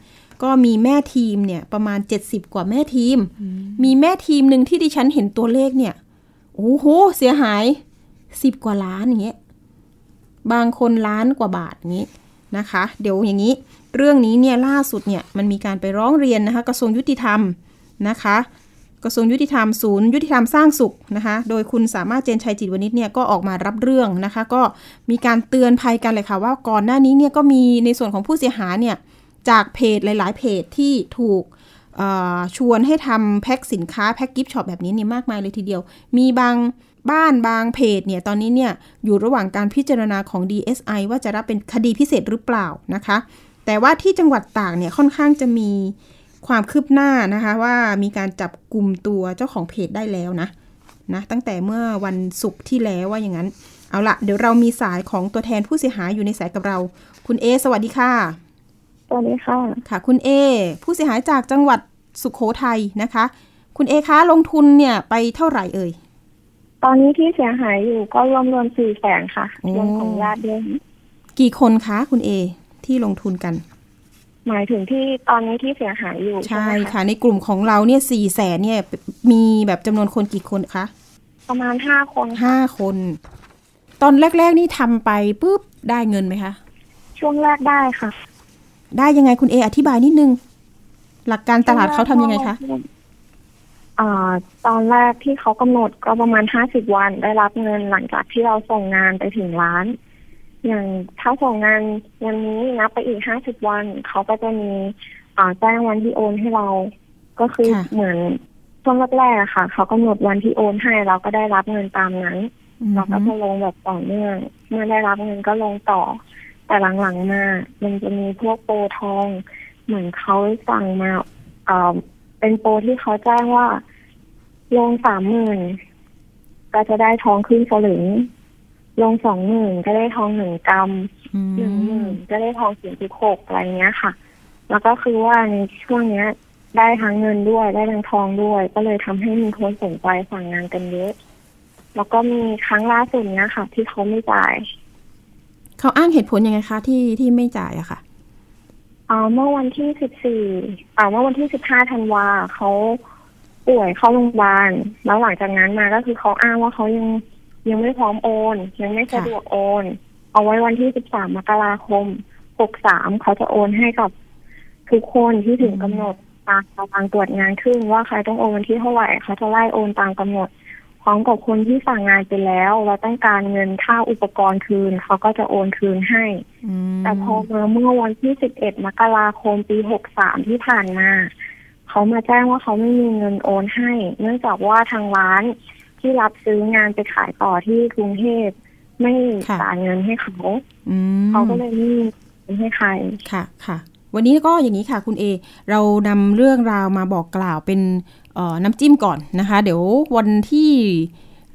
ก็มีแม่ทีมเนี่ยประมาณ 70 กว่าแม่ทีม มีแม่ทีมหนึ่งที่ดิฉันเห็นตัวเลขเนี่ยโอ้โหเสียหาย 10 กว่าล้านอย่างเงี้ยบางคนล้านกว่าบาทอย่างนี้นะคะ เดี๋ยวอย่างนี้ เรื่องนี้เนี่ยล่าสุดเนี่ยมันมีการไปร้องเรียนนะคะกระทรวงยุติธรรมนะคะ กระทรวงยุติธรรมศูนย์ยุติธรรมสร้างสุขนะคะ โดยคุณสามารถเจนชัยจิตวณิชเนี่ยก็ออกมารับเรื่องนะคะ ก็มีการเตือนภัยกันเลยค่ะ ว่าก่อนหน้านี้เนี่ยก็มีในส่วนของผู้เสียหายเนี่ยจากเพจหลาย ๆ เพจที่ถูกชวนให้ทำแพ็คสินค้าแพ็คกิฟต์ช็อปแบบนี้เนี่ยมากมายเลยทีเดียว มีบางบ้านบางเพจเนี่ยตอนนี้เนี่ยอยู่ระหว่างการพิจารณาของ DSI ว่าจะรับเป็นคดีพิเศษหรือเปล่านะคะ แต่ว่าที่จังหวัดตากเนี่ยค่อนข้างจะมี ความคืบหน้านะคะว่ามีการจับกลุ่มตัวเจ้าของเพจได้แล้วนะนะตั้งแต่เมื่อวันศุกร์ที่แล้วว่าอย่างนั้น เอาละเดี๋ยวเรามีสายของตัวแทนผู้เสียหายอยู่ในสายกับเรา คุณเอ สวัสดีค่ะ สวัสดีค่ะ ค่ะ คุณเอ ผู้เสียหายจากจังหวัดสุขโขทัยนะคะ คุณเอคะลงทุนเนี่ยไปเท่าไหร่เอ่ย ตอนนี้ที่เสียหายอยู่ก็รวมรวมสี่แสนค่ะโอ้รวมของญาติด้วยกี่คนคะคุณเอที่ลงทุนกัน หมายถึงที่ตอนนี้ที่เสียหายอยู่ใช่ไหมค่ะ ในกลุ่มของเราเนี่ยสี่แสนเนี่ย มีแบบจำนวนคนกี่คนคะ ประมาณห้าคนค่ะห้าคน ตอนแรก ๆ นี่ทำไปปุ๊บได้เงินไหมคะ ช่วงแรกได้ค่ะ ได้ยังไงคุณเออธิบายนิดนึง หลักการตลาดเขาทำยังไงคะอ่าตอนแรกที่เขากำหนดก็ประมาณห้าสิบวันได้รับเงินหลังจากที่เราส่งงานไปถึงร้าน อย่างถ้าส่งงานวันนี้นับไปอีกห้าสิบวันเขาก็จะมีอ่าแจ้งวันที่โอนให้เรา ก็คือค่ะเหมือนช่วงแรกๆอะค่ะ เขากำหนดวันที่โอนให้เราก็ได้รับเงินตามนั้น เราก็จะลงแบบต่อเนื่องเมื่อได้รับเงินก็ลงต่อ แต่หลังๆมา มันจะมีพวกโปรทอง เหมือนเขาสั่งมาเอ่อเป็นโปรที่เขาแจ้งว่า ลงสามหมื่นก็จะได้ทองครึ่งสลึง ลงสองหมื่นก็ได้ทองหนึ่งกรัมอืมหนึ่งหมื่นก็ได้ทองสี่สิบหกอะไรเงี้ยค่ะ แล้วก็คือว่าในช่วงเนี้ย ได้ทั้งเงินด้วยได้ทั้งทองด้วย ก็เลยทำให้มีคนสนใจสั่งงานกันเยอะ แล้วก็มีครั้งล่าสุดเนี้ยค่ะ ที่เขาไม่จ่าย เขาอ้างเหตุผลยังไงคะที่ที่ไม่จ่ายอะค่ะอ่าเมื่อวันที่สิบสี่อ่าเมื่อวันที่สิบห้าธันวาเขาป่วยเข้าโรงพยาบาลแล้วหลังจากนั้นมาก็คือเขาอ้างว่าเขายัง ยังไม่พร้อมโอน ยังไม่สะดวกโอน เอาไว้วันที่สิบสามมกราคมหกสามเขาจะโอนให้กับทุกคนที่ถึงกำหนดตามตารางตรวจงานขึ้นว่าใครต้องโอนวันที่เท่าไหร่เขาจะไล่โอนตามกำหนดพร้อมกับคนที่สั่งงานไปแล้ว เราต้องการเงินค่าอุปกรณ์คืน เขาก็จะโอนคืนให้อืมแต่พอมาเมื่อวันที่11มกราคมปี63ที่ผ่านมา เขามาแจ้งว่าเขาไม่มีเงินโอนให้ เนื่องจากว่าทางร้าน ที่รับซื้องานไปขายต่อที่กรุงเทพไม่จ่ายเงินให้เขาอืมเขาก็เลยไม่มีเงินให้ใครค่ะค่ะ วันนี้ก็อย่างนี้ค่ะคุณเอ เรานำเรื่องราวมาบอกกล่าวเป็นเอ่อน้ำจิ้มก่อนนะคะ เดี๋ยววันที่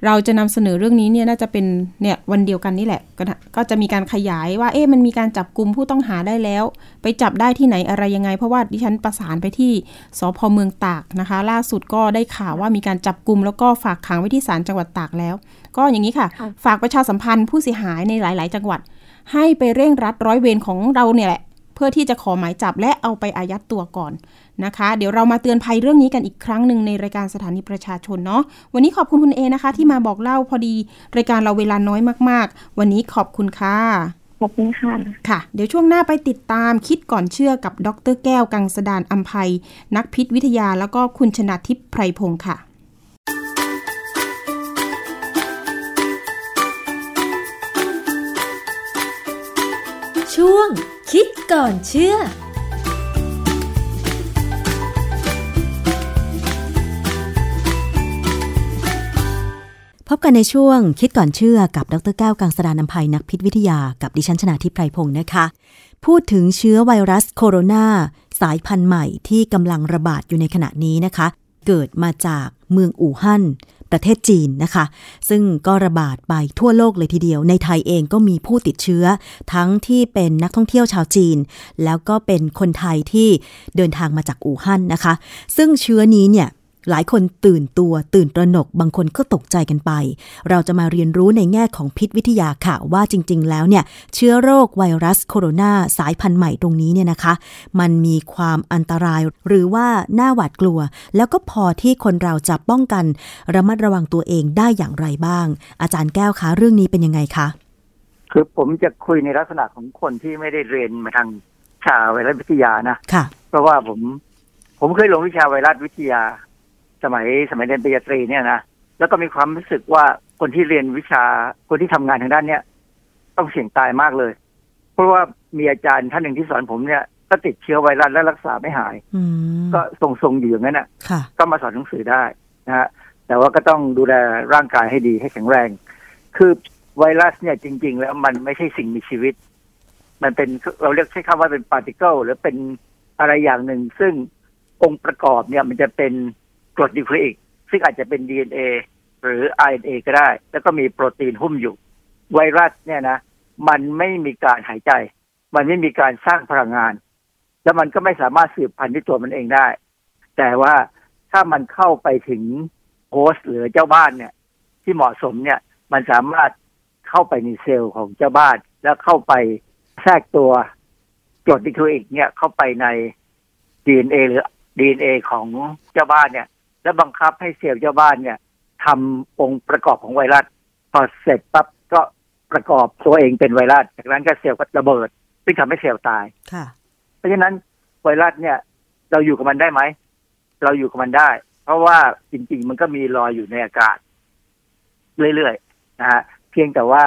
เราจะนำเสนอเรื่องนี้เนี่ยน่าจะเป็นเนี่ยวันเดียวกันนี่แหละก็นะก็จะมีการขยายว่าเอ๊ะมันมีการจับกลุ่มผู้ต้องหาได้แล้ว ไปจับได้ที่ไหนอะไรยังไง เพราะว่าดิฉันประสานไปที่สพเมืองตากนะคะ ล่าสุดก็ได้ข่าวว่ามีการจับกลุ่มแล้วก็ฝากขังไว้ที่ศาลจังหวัดตากแล้ว ก็อย่างนี้ค่ะค่ะฝากประชาสัมพันธ์ผู้เสียหายในหลาย ๆ จังหวัด ให้ไปเร่งรัดร้อยเวรของเราเนี่ยแหละ เพื่อที่จะขอหมายจับและเอาไปอายัดตัวก่อนนะคะ เดี๋ยวเรามาเตือนภัยเรื่องนี้กันอีกครั้งหนึ่งในรายการสถานีประชาชนเนาะวันนี้ขอบคุณคุณเอนะคะ ที่มาบอกเล่าพอดีรายการเราเวลาน้อยมาก ๆ วันนี้ขอบคุณค่ะขอบคุณค่ะ ค่ะ เดี๋ยวช่วงหน้าไปติดตามคิดก่อนเชื่อกับดรแก้วกังสดานอัมภัย นักพิษวิทยาแล้วก็คุณชนาทิพย์ไพรพงศ์ค่ะ ช่วง คิดก่อนเชื่อพบกันในช่วงคิดก่อนเชื่อกับดรแก้วกังสดานนภัยนักพิษวิทยากับดิฉันชนาทิพไพรพงศ์นะคะ พูดถึงเชื้อไวรัสโคโรนาสายพันธุ์ใหม่ที่กำลังระบาดอยู่ในขณะนี้นะคะ เกิดมาจากเมืองอู่ฮั่น ประเทศจีนนะคะ ซึ่งก็ระบาดไปทั่วโลกเลยทีเดียว ในไทยเองก็มีผู้ติดเชื้อ ทั้งที่เป็นนักท่องเที่ยวชาวจีน แล้วก็เป็นคนไทยที่เดินทางมาจากอู่ฮั่นนะคะ ซึ่งเชื้อนี้เนี่ย หลายคนตื่นตัวตื่นตระหนกบางคนก็ตกใจกันไป เราจะมาเรียนรู้ในแง่ของพิษวิทยาค่ะว่าจริง ๆ แล้วเนี่ยเชื้อโรคไวรัสโคโรนาสายพันธุ์ใหม่ตรงนี้เนี่ยนะคะ มันมีความอันตรายหรือว่าน่าหวาดกลัว แล้วก็พอที่คนเราจะป้องกัน ระมัดระวังตัวเองได้อย่างไรบ้าง อาจารย์แก้วคะเรื่องนี้เป็นยังไงคะคือผมจะคุยในลักษณะของคนที่ไม่ได้เรียนมาทางชาไวรัสวิทยานะค่ะ เพราะว่าผม ผมเคยลงวิชาไวรัสวิทยา สมัยสมัยเรียนปริญญาตรีเนี่ยนะแล้วก็มีความรู้สึกว่าคนที่เรียนวิชาคนที่ทำงานทางด้านเนี้ยต้องเสี่ยงตายมากเลย เพราะว่ามีอาจารย์ท่านหนึ่งที่สอนผมเนี่ยก็ติดเชื้อไวรัสและรักษาไม่หายอืมก็ทรงๆอยู่อย่างนั้นน่ะค่ะ ก็มาสอนหนังสือได้นะฮะแต่ว่าก็ต้องดูแลร่างกายให้ดีให้แข็งแรง คือไวรัสเนี่ยจริง ๆ แล้วมันไม่ใช่สิ่งมีชีวิต มันเป็นเราเรียกใช้คำว่าเป็นปาร์ติเคิลหรือเป็นอะไรอย่างหนึ่ง ซึ่งองค์ประกอบเนี่ยมันจะเป็น กรดนิวคลีอิกซึ่งอาจจะเป็น DNA หรือ RNA ก็ได้ แล้วก็มีโปรตีนหุ้มอยู่ ไวรัสเนี่ยนะ มันไม่มีการหายใจ มันไม่มีการสร้างพลังงาน แล้วมันก็ไม่สามารถสืบพันธุ์ด้วยตัวมันเองได้ แต่ว่าถ้ามันเข้าไปถึงโฮสต์หรือเจ้าบ้านเนี่ย ที่เหมาะสมเนี่ย มันสามารถเข้าไปในเซลล์ของเจ้าบ้าน แล้วเข้าไปแทรกตัวกรดนิโคลิกเนี่ยเข้าไปใน DNA หรือ DNA ของเจ้าบ้านเนี่ย แล้วบังคับให้เซลล์เจ้าบ้านเนี่ยทำองค์ประกอบของไวรัส พอเสร็จปั๊บก็ประกอบตัวเองเป็นไวรัส จากนั้นก็เซลล์ก็ระเบิดซึ่งทำให้เซลล์ตายค่ะเพราะฉะนั้นไวรัสเนี่ยเราอยู่กับมันได้ไหม เราอยู่กับมันได้ เพราะว่าจริง ๆ มันก็มีลอยอยู่ในอากาศ เรื่อยๆนะฮะเพียงแต่ว่า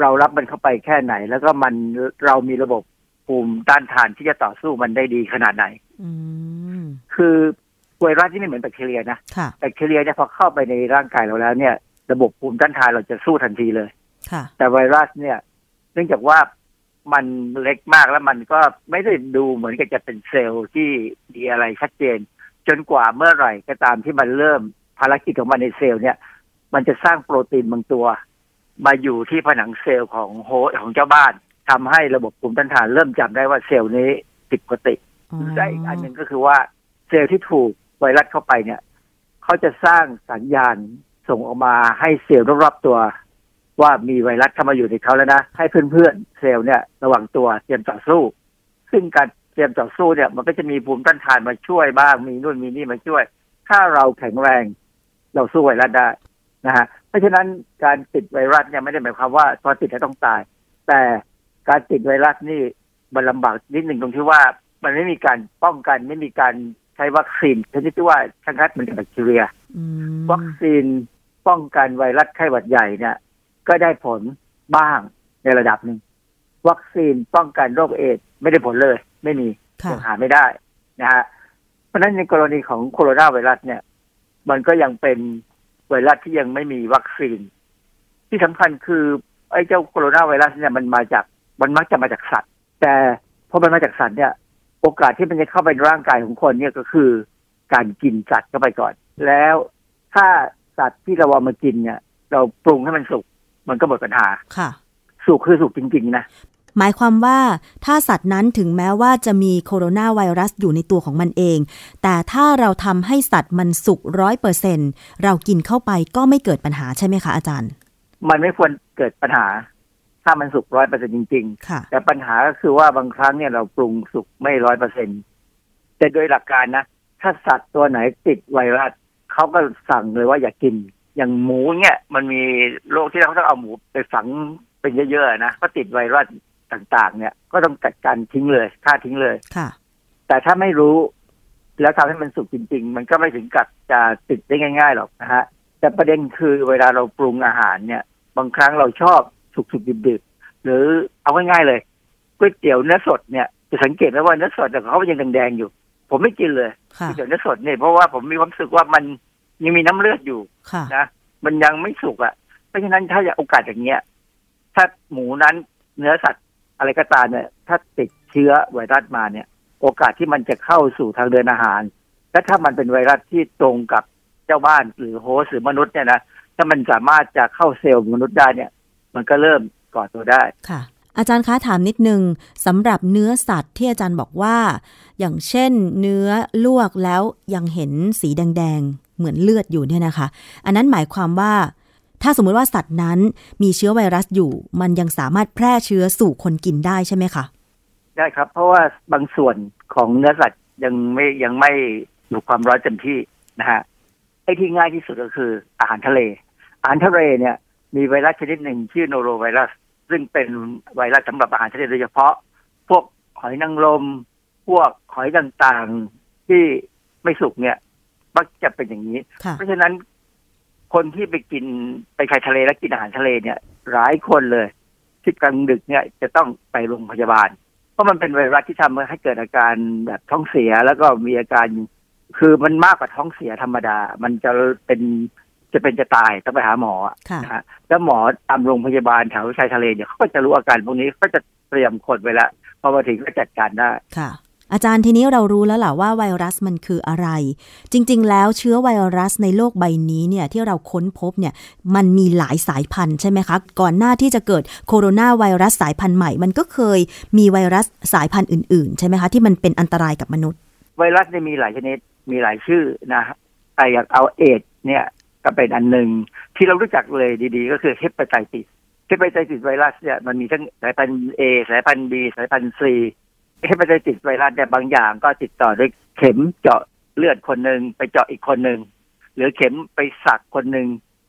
เรารับมันเข้าไปแค่ไหน แล้วก็มันเรามีระบบภูมิต้านทานที่จะต่อสู้มันได้ดีขนาดไหนอืมคือ ไวรัสที่ไม่เหมือนแบคทีเรียนะค่ะแบคทีเรียเนี่ยพอเข้าไปในร่างกายเราแล้วเนี่ย ระบบภูมิต้านทานเราจะสู้ทันทีเลยค่ะแต่ไวรัสเนี่ย เนื่องจากว่ามันเล็กมากแล้วมันก็ไม่ได้ดูเหมือนกับจะเป็นเซลล์ที่มีอะไรชัดเจน จนกว่าเมื่อไหร่ก็ตามที่มันเริ่มภารกิจของมันในเซลล์เนี่ย มันจะสร้างโปรตีนบางตัว มาอยู่ที่ผนังเซลล์ของ host ของเจ้าบ้านทำให้ระบบภูมิต้านทานเริ่มจำได้ว่าเซลล์นี้ผิดปกติอ๋อได้อีกอันหนึ่งก็คือว่าเซลล์ที่ถูก ไวรัสเข้าไปเนี่ยเขาจะสร้างสัญญาณส่งออกมาให้เซลล์รอบๆตัว ว่ามีไวรัสเข้ามาอยู่ในเขาแล้วนะให้เพื่อนๆเซลล์เนี่ย ระวังตัวเตรียมต่อสู้ ซึ่งการเตรียมต่อสู้เนี่ย มันก็จะมีภูมิต้านทานมาช่วยบ้างมีนู่นมีนี่มาช่วย ถ้าเราแข็งแรงเราสู้ไวรัสได้นะฮะเพราะฉะนั้นการติดไวรัสเนี่ยไม่ได้หมายความว่าตอนติดแล้วต้องตาย แต่การติดไวรัสนี่มันลำบากนิดหนึ่งตรงที่ว่ามันไม่มีการป้องกันไม่มีการ ช้วัคซีนชนิดที่ว่าชะงัดมันจากแบคทีเรียอืมวัคซีนป้องกันไวรัสไข้หวัดใหญ่เนี่ย ก็ได้ผลบ้างในระดับหนึ่งวัคซีนป้องกันโรคเอดส์ไม่ได้ผลเลย ไม่มีค่ะยังหาไม่ได้นะฮะเพราะฉะนั้นในกรณีของโคโรนาไวรัสเนี่ย มันก็ยังเป็นไวรัสที่ยังไม่มีวัคซีน ที่สำคัญคือไอ้เจ้าโคโรนาไวรัสเนี่ยมันมาจากมันมักจะมาจากสัตว์ แต่พอมันมาจากสัตว์เนี่ย โอกาสที่มันจะเข้าไปในร่างกายของคนเนี่ยก็คือการกินสัตว์เข้าไปก่อน แล้วถ้าสัตว์ที่เราเอามากินเนี่ย เราปรุงให้มันสุกมันก็หมดปัญหาค่ะ สุกคือสุกจริง ๆ นะหมายความว่าถ้าสัตว์นั้นถึงแม้ว่าจะมีโคโรนาไวรัสอยู่ในตัวของมันเอง แต่ถ้าเราทำให้สัตว์มันสุกร้อยเปอร์เซ็นเรากินเข้าไปก็ไม่เกิดปัญหาใช่ไหมคะอาจารย์ มันไม่ควรเกิดปัญหา ถ้ามันสุกร้อยเปอร์เซ็นจริงๆค่ะแต่ปัญหาก็คือว่าบางครั้งเนี่ยเราปรุงสุกไม่ร้อยเปอร์เซ็นแต่โดยหลักการนะ ถ้าสัตว์ตัวไหนติดไวรัสเขาก็สั่งเลยว่าอย่ากกิน อย่างหมูเนี่ย มันมีโรคที่เขาต้องเอาหมูไปฝังเป็นเยอะๆนะก็ติดไวรัสต่างๆ เนี่ย ก็ต้องจัดการทิ้งเลยฆ่าทิ้งเลยค่ะ แต่ถ้าไม่รู้ แล้วทำให้มันสุกจริง ๆ มันก็ไม่ถึงกับจะติดได้ง่าย ๆ หรอกนะฮะแต่ประเด็นคือเวลาเราปรุงอาหารเนี่ย บางครั้งเราชอบ สุกๆดิบๆหรือเอาง่ายๆเลยก๋วยเตี๋ยวเนื้อสดเนี่ยจะสังเกตไหมว่าเนื้อสดเนี่ยเขายังแดงๆอยู่ ผมไม่กินเลยค่ะก๋วยเตี๋ยวเนื้อสดเนี่ยเพราะว่าผมมีความรู้สึกว่ามันยังมีน้ำเลือดอยู่ค่ะนะมันยังไม่สุกอะ เพราะฉะนั้นถ้าอยากโอกาสอย่างเงี้ย ถ้าหมูนั้นเนื้อสัตว์อะไรก็ตามเนี่ย ถ้าติดเชื้อไวรัสมาเนี่ย โอกาสที่มันจะเข้าสู่ทางเดินอาหาร และถ้ามันเป็นไวรัสที่ตรงกับเจ้าบ้านหรือโฮสต์หรือมนุษย์เนี่ยนะถ้ามันสามารถจะเข้าเซลล์มนุษย์ได้เนี่ย มันก็เริ่มก่อตัวได้ค่ะ อาจารย์คะถามนิดนึงสำหรับเนื้อสัตว์ที่อาจารย์บอกว่า อย่างเช่นเนื้อลวกแล้วยังเห็นสีแดงๆ เหมือนเลือดอยู่เนี่ยนะคะ อันนั้นหมายความว่า ถ้าสมมติว่าสัตว์นั้นมีเชื้อไวรัสอยู่ มันยังสามารถแพร่เชื้อสู่คนกินได้ใช่ไหมคะได้ครับ เพราะว่าบางส่วนของเนื้อสัตว์ยังไม่ยังไม่อยู่ความร้อนเต็มที่นะฮะไอ้ที่ง่ายที่สุดก็คืออาหารทะเล อาหารทะเลเนี่ย มีไวรัสชนิดหนึ่งชื่อโนโรไวรัส ซึ่งเป็นไวรัสสำหรับอาหารทะเลโดยเฉพาะ พวกหอยนางรม พวกหอยต่างๆที่ไม่สุกเนี่ยมักจะเป็นอย่างนี้ค่ะเพราะฉะนั้นคนที่ไปกินไปชายทะเลและกินอาหารทะเลเนี่ย หลายคนเลย ที่กลางดึกเนี่ยจะต้องไปโรงพยาบาล เพราะมันเป็นไวรัสที่ทำให้เกิดอาการแบบท้องเสียแล้วก็มีอาการ คือมันมากกว่าท้องเสียธรรมดา มันจะเป็น จะเป็นจะตายต้องไปหาหมออะค่ะนะฮะแล้วหมอตามโรงพยาบาลแถวชายทะเลเนี่ยเขาก็จะรู้อาการพวกนี้ก็จะเตรียมคนไว้แล้วพอมาถึงก็จัดการได้ค่ะ อาจารย์ทีนี้เรารู้แล้วล่ะว่าไวรัสมันคืออะไร จริง ๆ แล้วเชื้อไวรัสในโลกใบนี้เนี่ยที่เราค้นพบเนี่ยมันมีหลายสายพันธุ์ใช่ไหมคะ ก่อนหน้าที่จะเกิดโคโรนาไวรัสสายพันธุ์ใหม่ มันก็เคยมีไวรัสสายพันธุ์อื่น ๆ ใช่ไหมคะที่มันเป็นอันตรายกับมนุษย์ ไวรัสเนี่ยมีหลายชนิดมีหลายชื่อนะแต่อย่างเอาเอดส์เนี่ย ก็เป็นอันหนึ่งที่เรารู้จักเลยดีๆ ก็คือ hepatitis hepatitis ไวรัสเนี่ยมันมีทั้งสายพันธุ์ Aสายพันธุ์บีสายพันธุ์ซีเฮปไตติสไวรัสเนี่ยบางอย่างก็ติดต่อด้วยเข็มเจาะเลือดคนหนึ่งไปเจาะอีกคนหนึ่งหรือเข็มไปสักคนหนึ่ง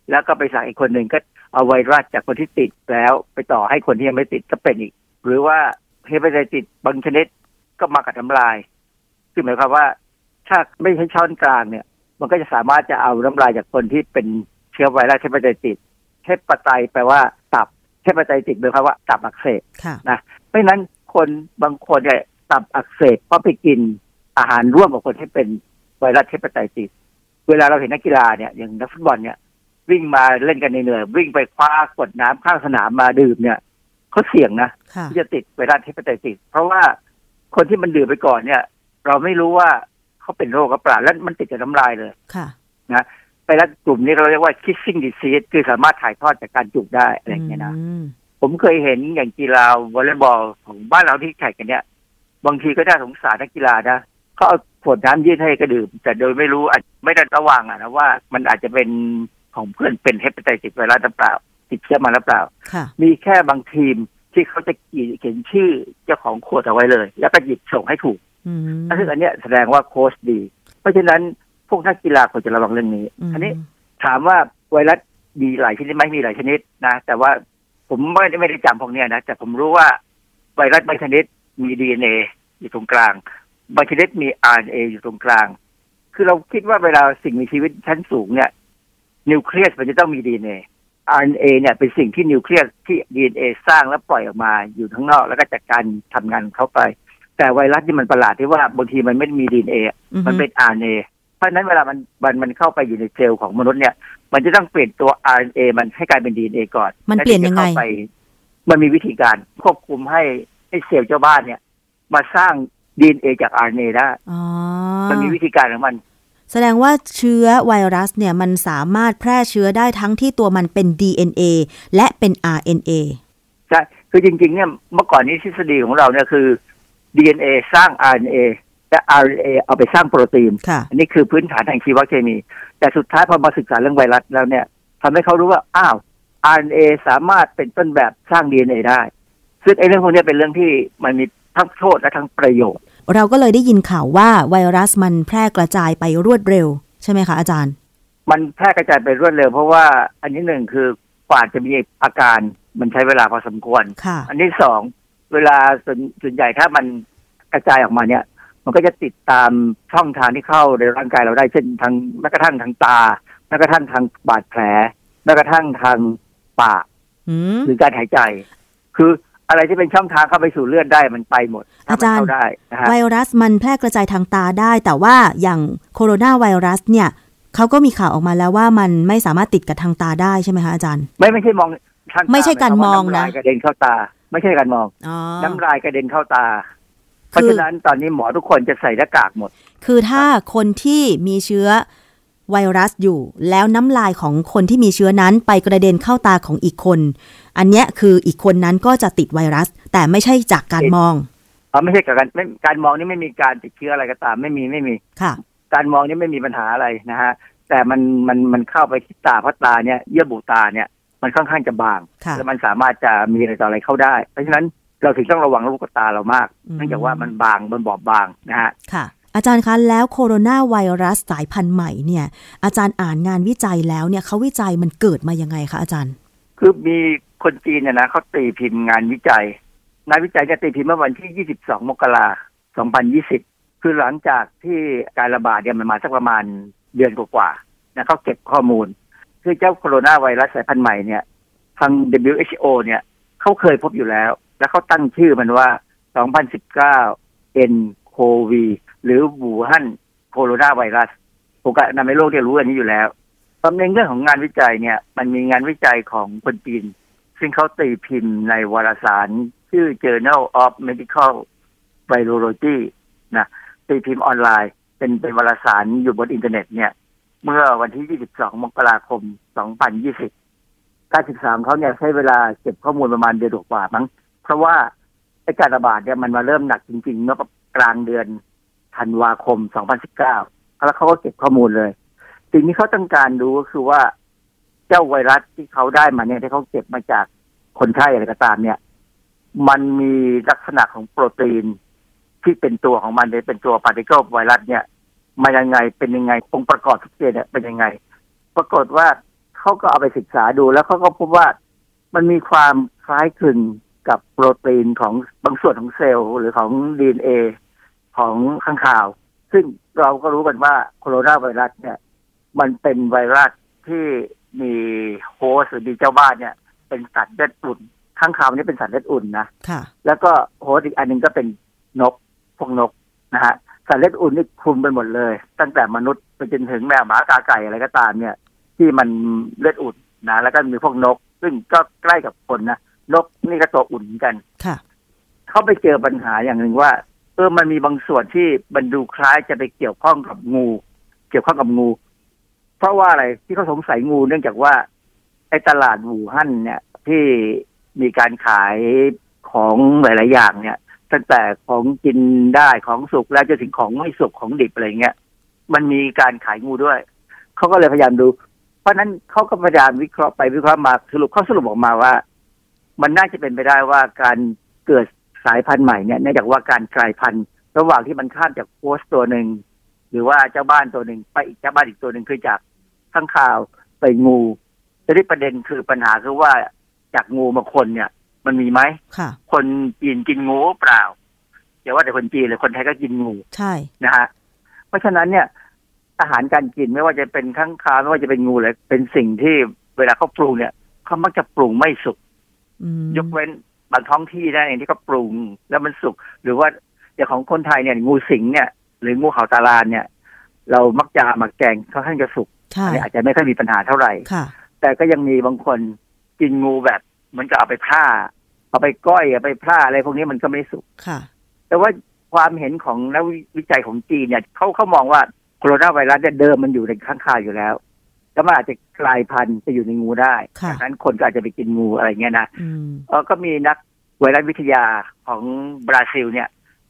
แล้วก็ไปสักอีกคนหนึ่งก็เอาไวรัสจากคนที่ติดแล้วไปต่อให้คนที่ยังไม่ติดก็เป็นอีก หรือว่าเฮปไตติสบางชนิดก็มากับน้ำลายคือหมายความว่าถ้าไม่ใช่ช้อนกลางเนี่ย มันก็จะสามารถจะเอาน้ำลายจากคนที่เป็นเชื้อไวรัสเฮปไตติสhepat แปลว่าตับ hepatitis หมายความว่าตับอักเสบค่ะนะเพราะฉะนั้นคนบางคนเนี่ยตับอักเสบเพราะไปกินอาหารร่วมกับคนที่เป็นไวรัส hepatitis เวลาเราเห็นนักกีฬาเนี่ยอย่างนักฟุตบอลเนี่ยวิ่งมาเล่นกันเหนื่อยๆวิ่งไปคว้าขวดน้ำข้างสนามมาดื่มเนี่ยเขาเสี่ยงนะค่ะที่จะติดไวรัส hepatitis เพราะว่าคนที่มันดื่มไปก่อนเนี่ย เราไม่รู้ว่า เขาเป็นโรคหรือเปล่าแล้วมันติดจากน้ำลายเลยค่ะนะไวรัสกลุ่มนี้เราเรียกว่า kissing disease คือสามารถถ่ายทอดจากการจูบได้อะไรอย่างเงี้ยนะอืมผมเคยเห็นอย่างกีฬาวอลเลย์บอลของบ้านเราที่แข่งกันเนี่ยบางทีก็น่าสงสารนักกีฬานะเขาเอาขวดน้ำยื่นให้ก็ดื่ม แต่โดยไม่รู้อาจไม่ได้ระวังอะนะว่ามันอาจจะเป็นของเพื่อนเป็นเฮปไตติสไวรัสหรือเปล่า ติดเชื้อมาหรือเปล่าค่ะมีแค่บางทีมที่เขาจะเขียนชื่อเจ้าของขวดเอาไว้เลย แล้วก็หยิบส่งให้ถูกอืม ซึ่งอันเนี้ยแสดงว่าโค้ชดี เพราะฉะนั้นพวกนักกีฬาควรจะระวังเรื่องนี้ อันนี้ถามว่าไวรัสมีหลายชนิดไหมมีหลายชนิดนะ แต่ว่าผมไม่ได้ไม่ได้จำพวกเนี้ยนะ แต่ผมรู้ว่าไวรัสบางชนิดมีดีเอ็นเออยู่ตรงกลางบางชนิดมี RNA อยู่ตรงกลาง คือเราคิดว่าเวลาสิ่งมีชีวิตชั้นสูงเนี่ย นิวเคลียสมันจะต้องมี DNA RNA เนี่ยเป็นสิ่งที่นิวเคลียสที่ DNA สร้างแล้วปล่อยออกมาอยู่ข้างนอก แล้วก็จัดการทำงานของเข้าไป แต่ไวรัสที่มันประหลาดที่ว่าบางทีมันไม่ได้มี DNA อะอือฮึมันเป็น RNA เพราะฉะนั้นเวลามันมันมันเข้าไปอยู่ในเซลล์ของมนุษย์เนี่ย มันจะต้องเปลี่ยนตัว RNA มันให้กลายเป็น DNA ก่อน มันเปลี่ยนยังไงแวถึจะเข้าปมันมีวิธีการควบคุมให้ให้เซลล์เจ้าบ้านเนี่ย มาสร้าง DNA จาก RNA ได้อ๋อมันมีวิธีการของมันแสดงว่าเชื้อไวรัสเนี่ยมันสามารถแพร่เชื้อได้ทั้งที่ตัวมันเป็น DNA และเป็น RNA ใช่ คือจริงๆเนี่ยเมื่อก่อนนี้ทฤษฎีของเราเนี่ยคือ DNA สร้าง RNA และ RNA เอาไปสร้างโปรตีนค่ะอันนี้คือพื้นฐานทางชีวเคมี แต่สุดท้ายพอมาศึกษาเรื่องไวรัสแล้วเนี่ยทำให้เขารู้ว่า อ้าว RNA สามารถเป็นต้นแบบสร้าง DNA ได้ ซึ่งไอ้เรื่องพวกเนี้ยเป็นเรื่องที่มันมีทั้งโทษและทั้งประโยชน์ เราก็เลยได้ยินข่าวว่าไวรัสมันแพร่กระจายไปรวดเร็ว ใช่ไหมคะอาจารย์ มันแพร่กระจายไปรวดเร็ว เพราะว่าอันที่หนึ่งคือกว่าจะมีอาการมันใช้เวลาพอสมควรค่ะอันที่สอง เวลาส่วนส่วนใหญ่ถ้ามันกระจายออกมาเนี่ย มันก็จะติดตามช่องทางที่เข้าในร่างกายเราได้เช่นทางแม้กระทั่งทางตาแม้กระทั่งทางบาดแผลแม้กระทั่งทางปากอืมหรือการหายใจ คืออะไรที่เป็นช่องทางเข้าไปสู่เลือดได้มันไปหมดถ้มันอาจารย์เข้าได้นะฮะไวรัสมันแพร่กระจายทางตาได้ แต่ว่าอย่างโคโรนาไวรัสเนี่ยเขาก็มีข่าวออกมาแล้วว่ามันไม่สามารถติดกับทางตาได้ใช่ไหมคะอาจารย์ ไม่ไม่ใช่มองทางตไม่ใช่การมองหยควว่านะน้ำลายกระเด็นเข้าตา ไม่ใช่การมองอ๋อน้ำลายกระเด็นเข้าตา เพราะฉะนั้นตอนนี้หมอทุกคนจะใส่หน้ากากหมด คือถ้าคนที่มีเชื้อไวรัสอยู่ แล้วน้ำลายของคนที่มีเชื้อนั้นไปกระเด็นเข้าตาของอีกคน อันเนี้ยคืออีกคนนั้นก็จะติดไวรัส แต่ไม่ใช่จากการมองอ๋อไม่ใช่กับการไม่การมองนี่ไม่มีการติดเชื้ออะไรก็ตามไม่มีไม่มีค่ะ การมองนี่ไม่มีปัญหาอะไรนะฮะแต่มันมันมันเข้าไปที่ตาเพราะตาเนี่ยเยื่อบุตาเนี่ย มันค่อนข้างจะบางค่ะแล้วมันสามารถจะมีอะไรต่ออะไรเข้าได้ เพราะฉะนั้นเราถึงต้องระวังลูกตาเรามากอืมเนื่องจากว่ามันบางมันบอบบางนะฮะค่ะ อาจารย์คะแล้วโคโรนาไวรัสสายพันธุ์ใหม่เนี่ย อาจารย์อ่านงานวิจัยแล้วเนี่ยเขาวิจัยมันเกิดมายังไงคะอาจารย์ คือมีคนจีนเนี่ยนะเขาตีพิมพ์งานวิจัย งานวิจัยจะตีพิมพ์เมื่อวันที่ 22 มกราคม 2020 คือหลังจากที่การระบาดเนี่ยมันมาสักประมาณเดือนกว่าๆนะเขาเก็บข้อมูล คือเจ้าโคโรนาไวรัสสายพันธุ์ใหม่เนี่ยทาง WHO เนี่ยเขาเคยพบอยู่แล้ว แล้วเขาตั้งชื่อมันว่า 2019 nCoV หรือวูฮั่นโคโรนาไวรัสโอกาสนาในโลกเนี่ยรู้อันนี้อยู่แล้วตำแหน่งเรื่องของงานวิจัยเนี่ย มันมีงานวิจัยของคนจีน ซึ่งเขาตีพิมพ์ในวารสาร ชื่อ Journal of Medical Virology นะตีพิมพ์ออนไลน์ เป็นเป็นวารสารอยู่บนอินเทอร์เน็ตเนี่ย เมื่อวันที่ 22 มกราคม 2020 การศึกษาเขาเนี่ยใช้เวลาเก็บข้อมูลประมาณเดือนกว่ามั้ง เพราะว่าไอ้การระบาดเนี่ยมันมาเริ่มหนักจริงๆเมื่อกลางเดือนธันวาคม 2019 แล้วเขาก็เก็บข้อมูลเลย สิ่งที่เขาต้องการดูก็คือว่าเจ้าไวรัสที่เขาได้มาเนี่ยที่เขาเก็บมาจากคนไข้อะไรก็ตามเนี่ย มันมีลักษณะของโปรตีนที่เป็นตัวของมันเลยเป็นตัวพาร์ติเคิลไวรัสเนี่ย มายังไงเป็นยังไงองค์ประกอบทุกตัวเนี่ยเป็นยังไง ปรากฏว่าเขาก็เอาไปศึกษาดูแล้วเขาก็พบว่ามันมีความคล้ายคลึงกับโปรตีนของบางส่วนของเซลล์หรือของดีเอของค้างคาว ซึ่งเราก็รู้กันว่าโคโรนาไวรัสเนี่ย มันเป็นไวรัสที่มี host หรือมีเจ้าบ้านเนี่ย เป็นสัตว์เลือดอุ่นค้างคาวนี่เป็นสัตว์เลือดอุ่นนะค่ะแล้วก็ host อีกอันหนึ่งก็เป็นนกพวกนกนะฮะ สัตว์เลือดอุ่นนี่คลุมไปหมดเลย ตั้งแต่มนุษย์ไปจนถึงแมวหมากาไก่อะไรก็ตามเนี่ย ที่มันเลือดอุ่นนะแล้วก็มีพวกนก ซึ่งก็ใกล้กับคนนะนกนี่ก็ตัวอุ่นเหมือนกันค่ะเขาไปเจอปัญหาอย่างหนึ่งว่า เออมันมีบางส่วนที่มันดูคล้ายจะไปเกี่ยวข้องกับงู เกี่ยวข้องกับงู เพราะว่าอะไรที่เขาสงสัยงูเนื่องจากว่า ไอ้ตลาดหูฮั่นเนี่ยที่มีการขายของหลาย ๆ อย่างเนี่ย ตั้งแต่ของกินได้ของสุกแล้วจนถึงของไม่สุกของดิบอะไรเงี้ยมันมีการขายงูด้วยเขาก็เลยพยายามดู เพราะนั้นเขาก็พยายามวิเคราะห์ไปวิเคราะห์มาสรุปเขาสรุปออกมาว่า มันน่าจะเป็นไปได้ว่าการเกิดสายพันธุ์ใหม่เนี่ยเนื่องจากว่าการกลายพันธุ์ ระหว่างที่มันข้ามจากโพสต์ตัวหนึ่งหรือว่าเจ้าบ้านตัวหนึ่งไปอีกเจ้าบ้านอีกตัวหนึ่งคือจากข้างข่าวไปงูทีนี้ประเด็นคือปัญหาคือว่าจากงูมาคนเนี่ย มันมีไหมค่ะ คนจีนกินงูเปล่าอย่าว่าแต่คนจีนเลยคนไทยก็กินงูใช่นะฮะเพราะฉะนั้นเนี่ย อาหารการกินไม่ว่าจะเป็นข้างคาวไม่ว่าจะเป็นงูเลยเป็นสิ่งที่เวลาเขาปรุงเนี่ยเขามักจะปรุงไม่สุกอืมยกเว้นบางท้องที่นะเองที่เขาปรุงแล้วมันสุกหรือว่าอย่างของคนไทยเนี่ย งูสิงเนี่ย หรืองูเห่าตาลานเนี่ย เรามักจะเอามาแกงค่อนข้างจะสุกใช่อันนี้อาจจะไม่ค่อยมีปัญหาเท่าไหร่ค่ะแต่ก็ยังมีบางคนกินงูแบบเห เหมือนกับเอาไปพล่า เอาไปก้อยเอาไปพล่าอะไรพวกนี้มันก็ไม่สุกค่ะ แต่ว่าความเห็นของนักวิจัยของจีนเนี่ยเขาเขามองว่าโคโรนาไวรัสเนี่ยเดิมมันอยู่ในค้างคาวอยู่แล้วแล้วมันอาจจะกลายพันธุ์ไปอยู่ในงูได้ค่ะดังนั้นคนก็อาจจะไปกินงูอะไรเงี้ยนะอืมเออก็มีนักไวรัสวิทยาของบราซิลเนี่ย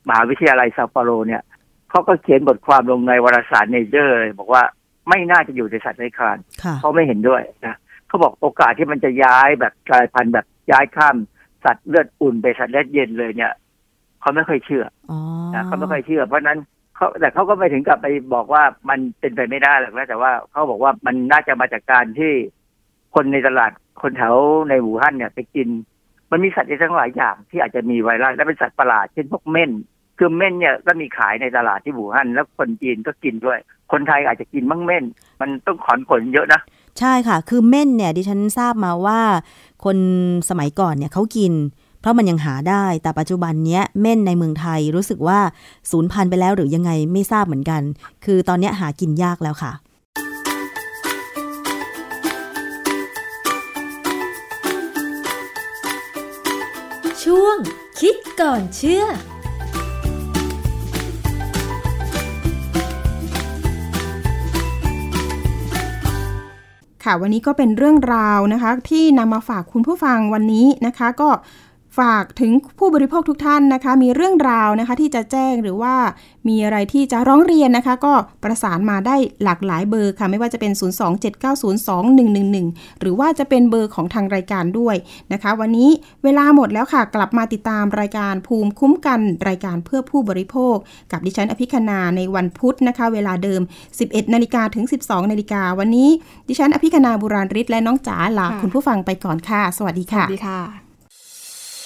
มหาวิทยาลัยซาเปาโลเนี่ยเขาก็เขียนบทความลงในวารสาร Nature เลยบอกว่าไม่น่าจะอยู่ในสัตว์เลื้อยคลานค่ะเขาไม่เห็นด้วยนะ เขาบอกโอกาสที่มันจะย้ายแบบกลายพันธุ์แบบย้ายข้ามสัตว์เลือดอุ่นไปสัตว์เลือดเย็นเลยเนี่ยเขาไม่เคยเชื่ออ๋อนะเขาไม่เคยเชื่อ เพราะฉะนั้นเขาแต่เขาก็ไม่ถึงกับไปบอกว่ามันเป็นไปไม่ได้หรอกนะแต่ว่าเขาบอกว่ามันน่าจะมาจากการที่คนในตลาดคนแถวในหูฮั่นเนี่ยไปกิน มันมีสัตว์ในทั้งหลายอย่างที่อาจจะมีไวรัสและเป็นสัตว์ประหลาดเช่นพวกเม่น คือเม่นเนี่ยก็มีขายในตลาดที่หูฮั่นแล้วคนจีนก็กินด้วย คนไทยอาจจะกินมั่งเม่น มันต้องขอนผลเยอะนะ ใช่ค่ะ คือเม่นเนี่ยดิฉันทราบมาว่า คนสมัยก่อนเนี่ยเขากิน เพราะมันยังหาได้ แต่ปัจจุบันเนี้ยเม่นในเมืองไทยรู้สึกว่าสูญพันธุ์ไปแล้วหรือยังไงไม่ทราบเหมือนกัน คือตอนเนี้ยหากินยากแล้วค่ะช่วงคิดก่อนเชื่อ ค่ะวันนี้ก็เป็นเรื่องราวนะคะ ที่นำมาฝากคุณผู้ฟังวันนี้นะคะ ก็ ฝากถึงผู้บริโภคทุกท่านนะคะ มีเรื่องราวนะคะที่จะแจ้งหรือว่ามีอะไรที่จะร้องเรียนนะคะ ก็ประสานมาได้หลากหลายเบอร์ค่ะ ไม่ว่าจะเป็น 027902111 หรือว่าจะเป็นเบอร์ของทางรายการด้วยนะคะ วันนี้เวลาหมดแล้วค่ะ กลับมาติดตามรายการภูมิคุ้มกันรายการเพื่อผู้บริโภค กับดิฉันอภิคณาในวันพุธนะคะ เวลาเดิม 11นาฬิกาถึง 12นาฬิกาวันนี้ ดิฉันอภิคณาบุราริศและน้องจ๋าลาคุณผู้ฟังไปก่อนค่ะ สวัสดีค่ะวัสดีค่ะ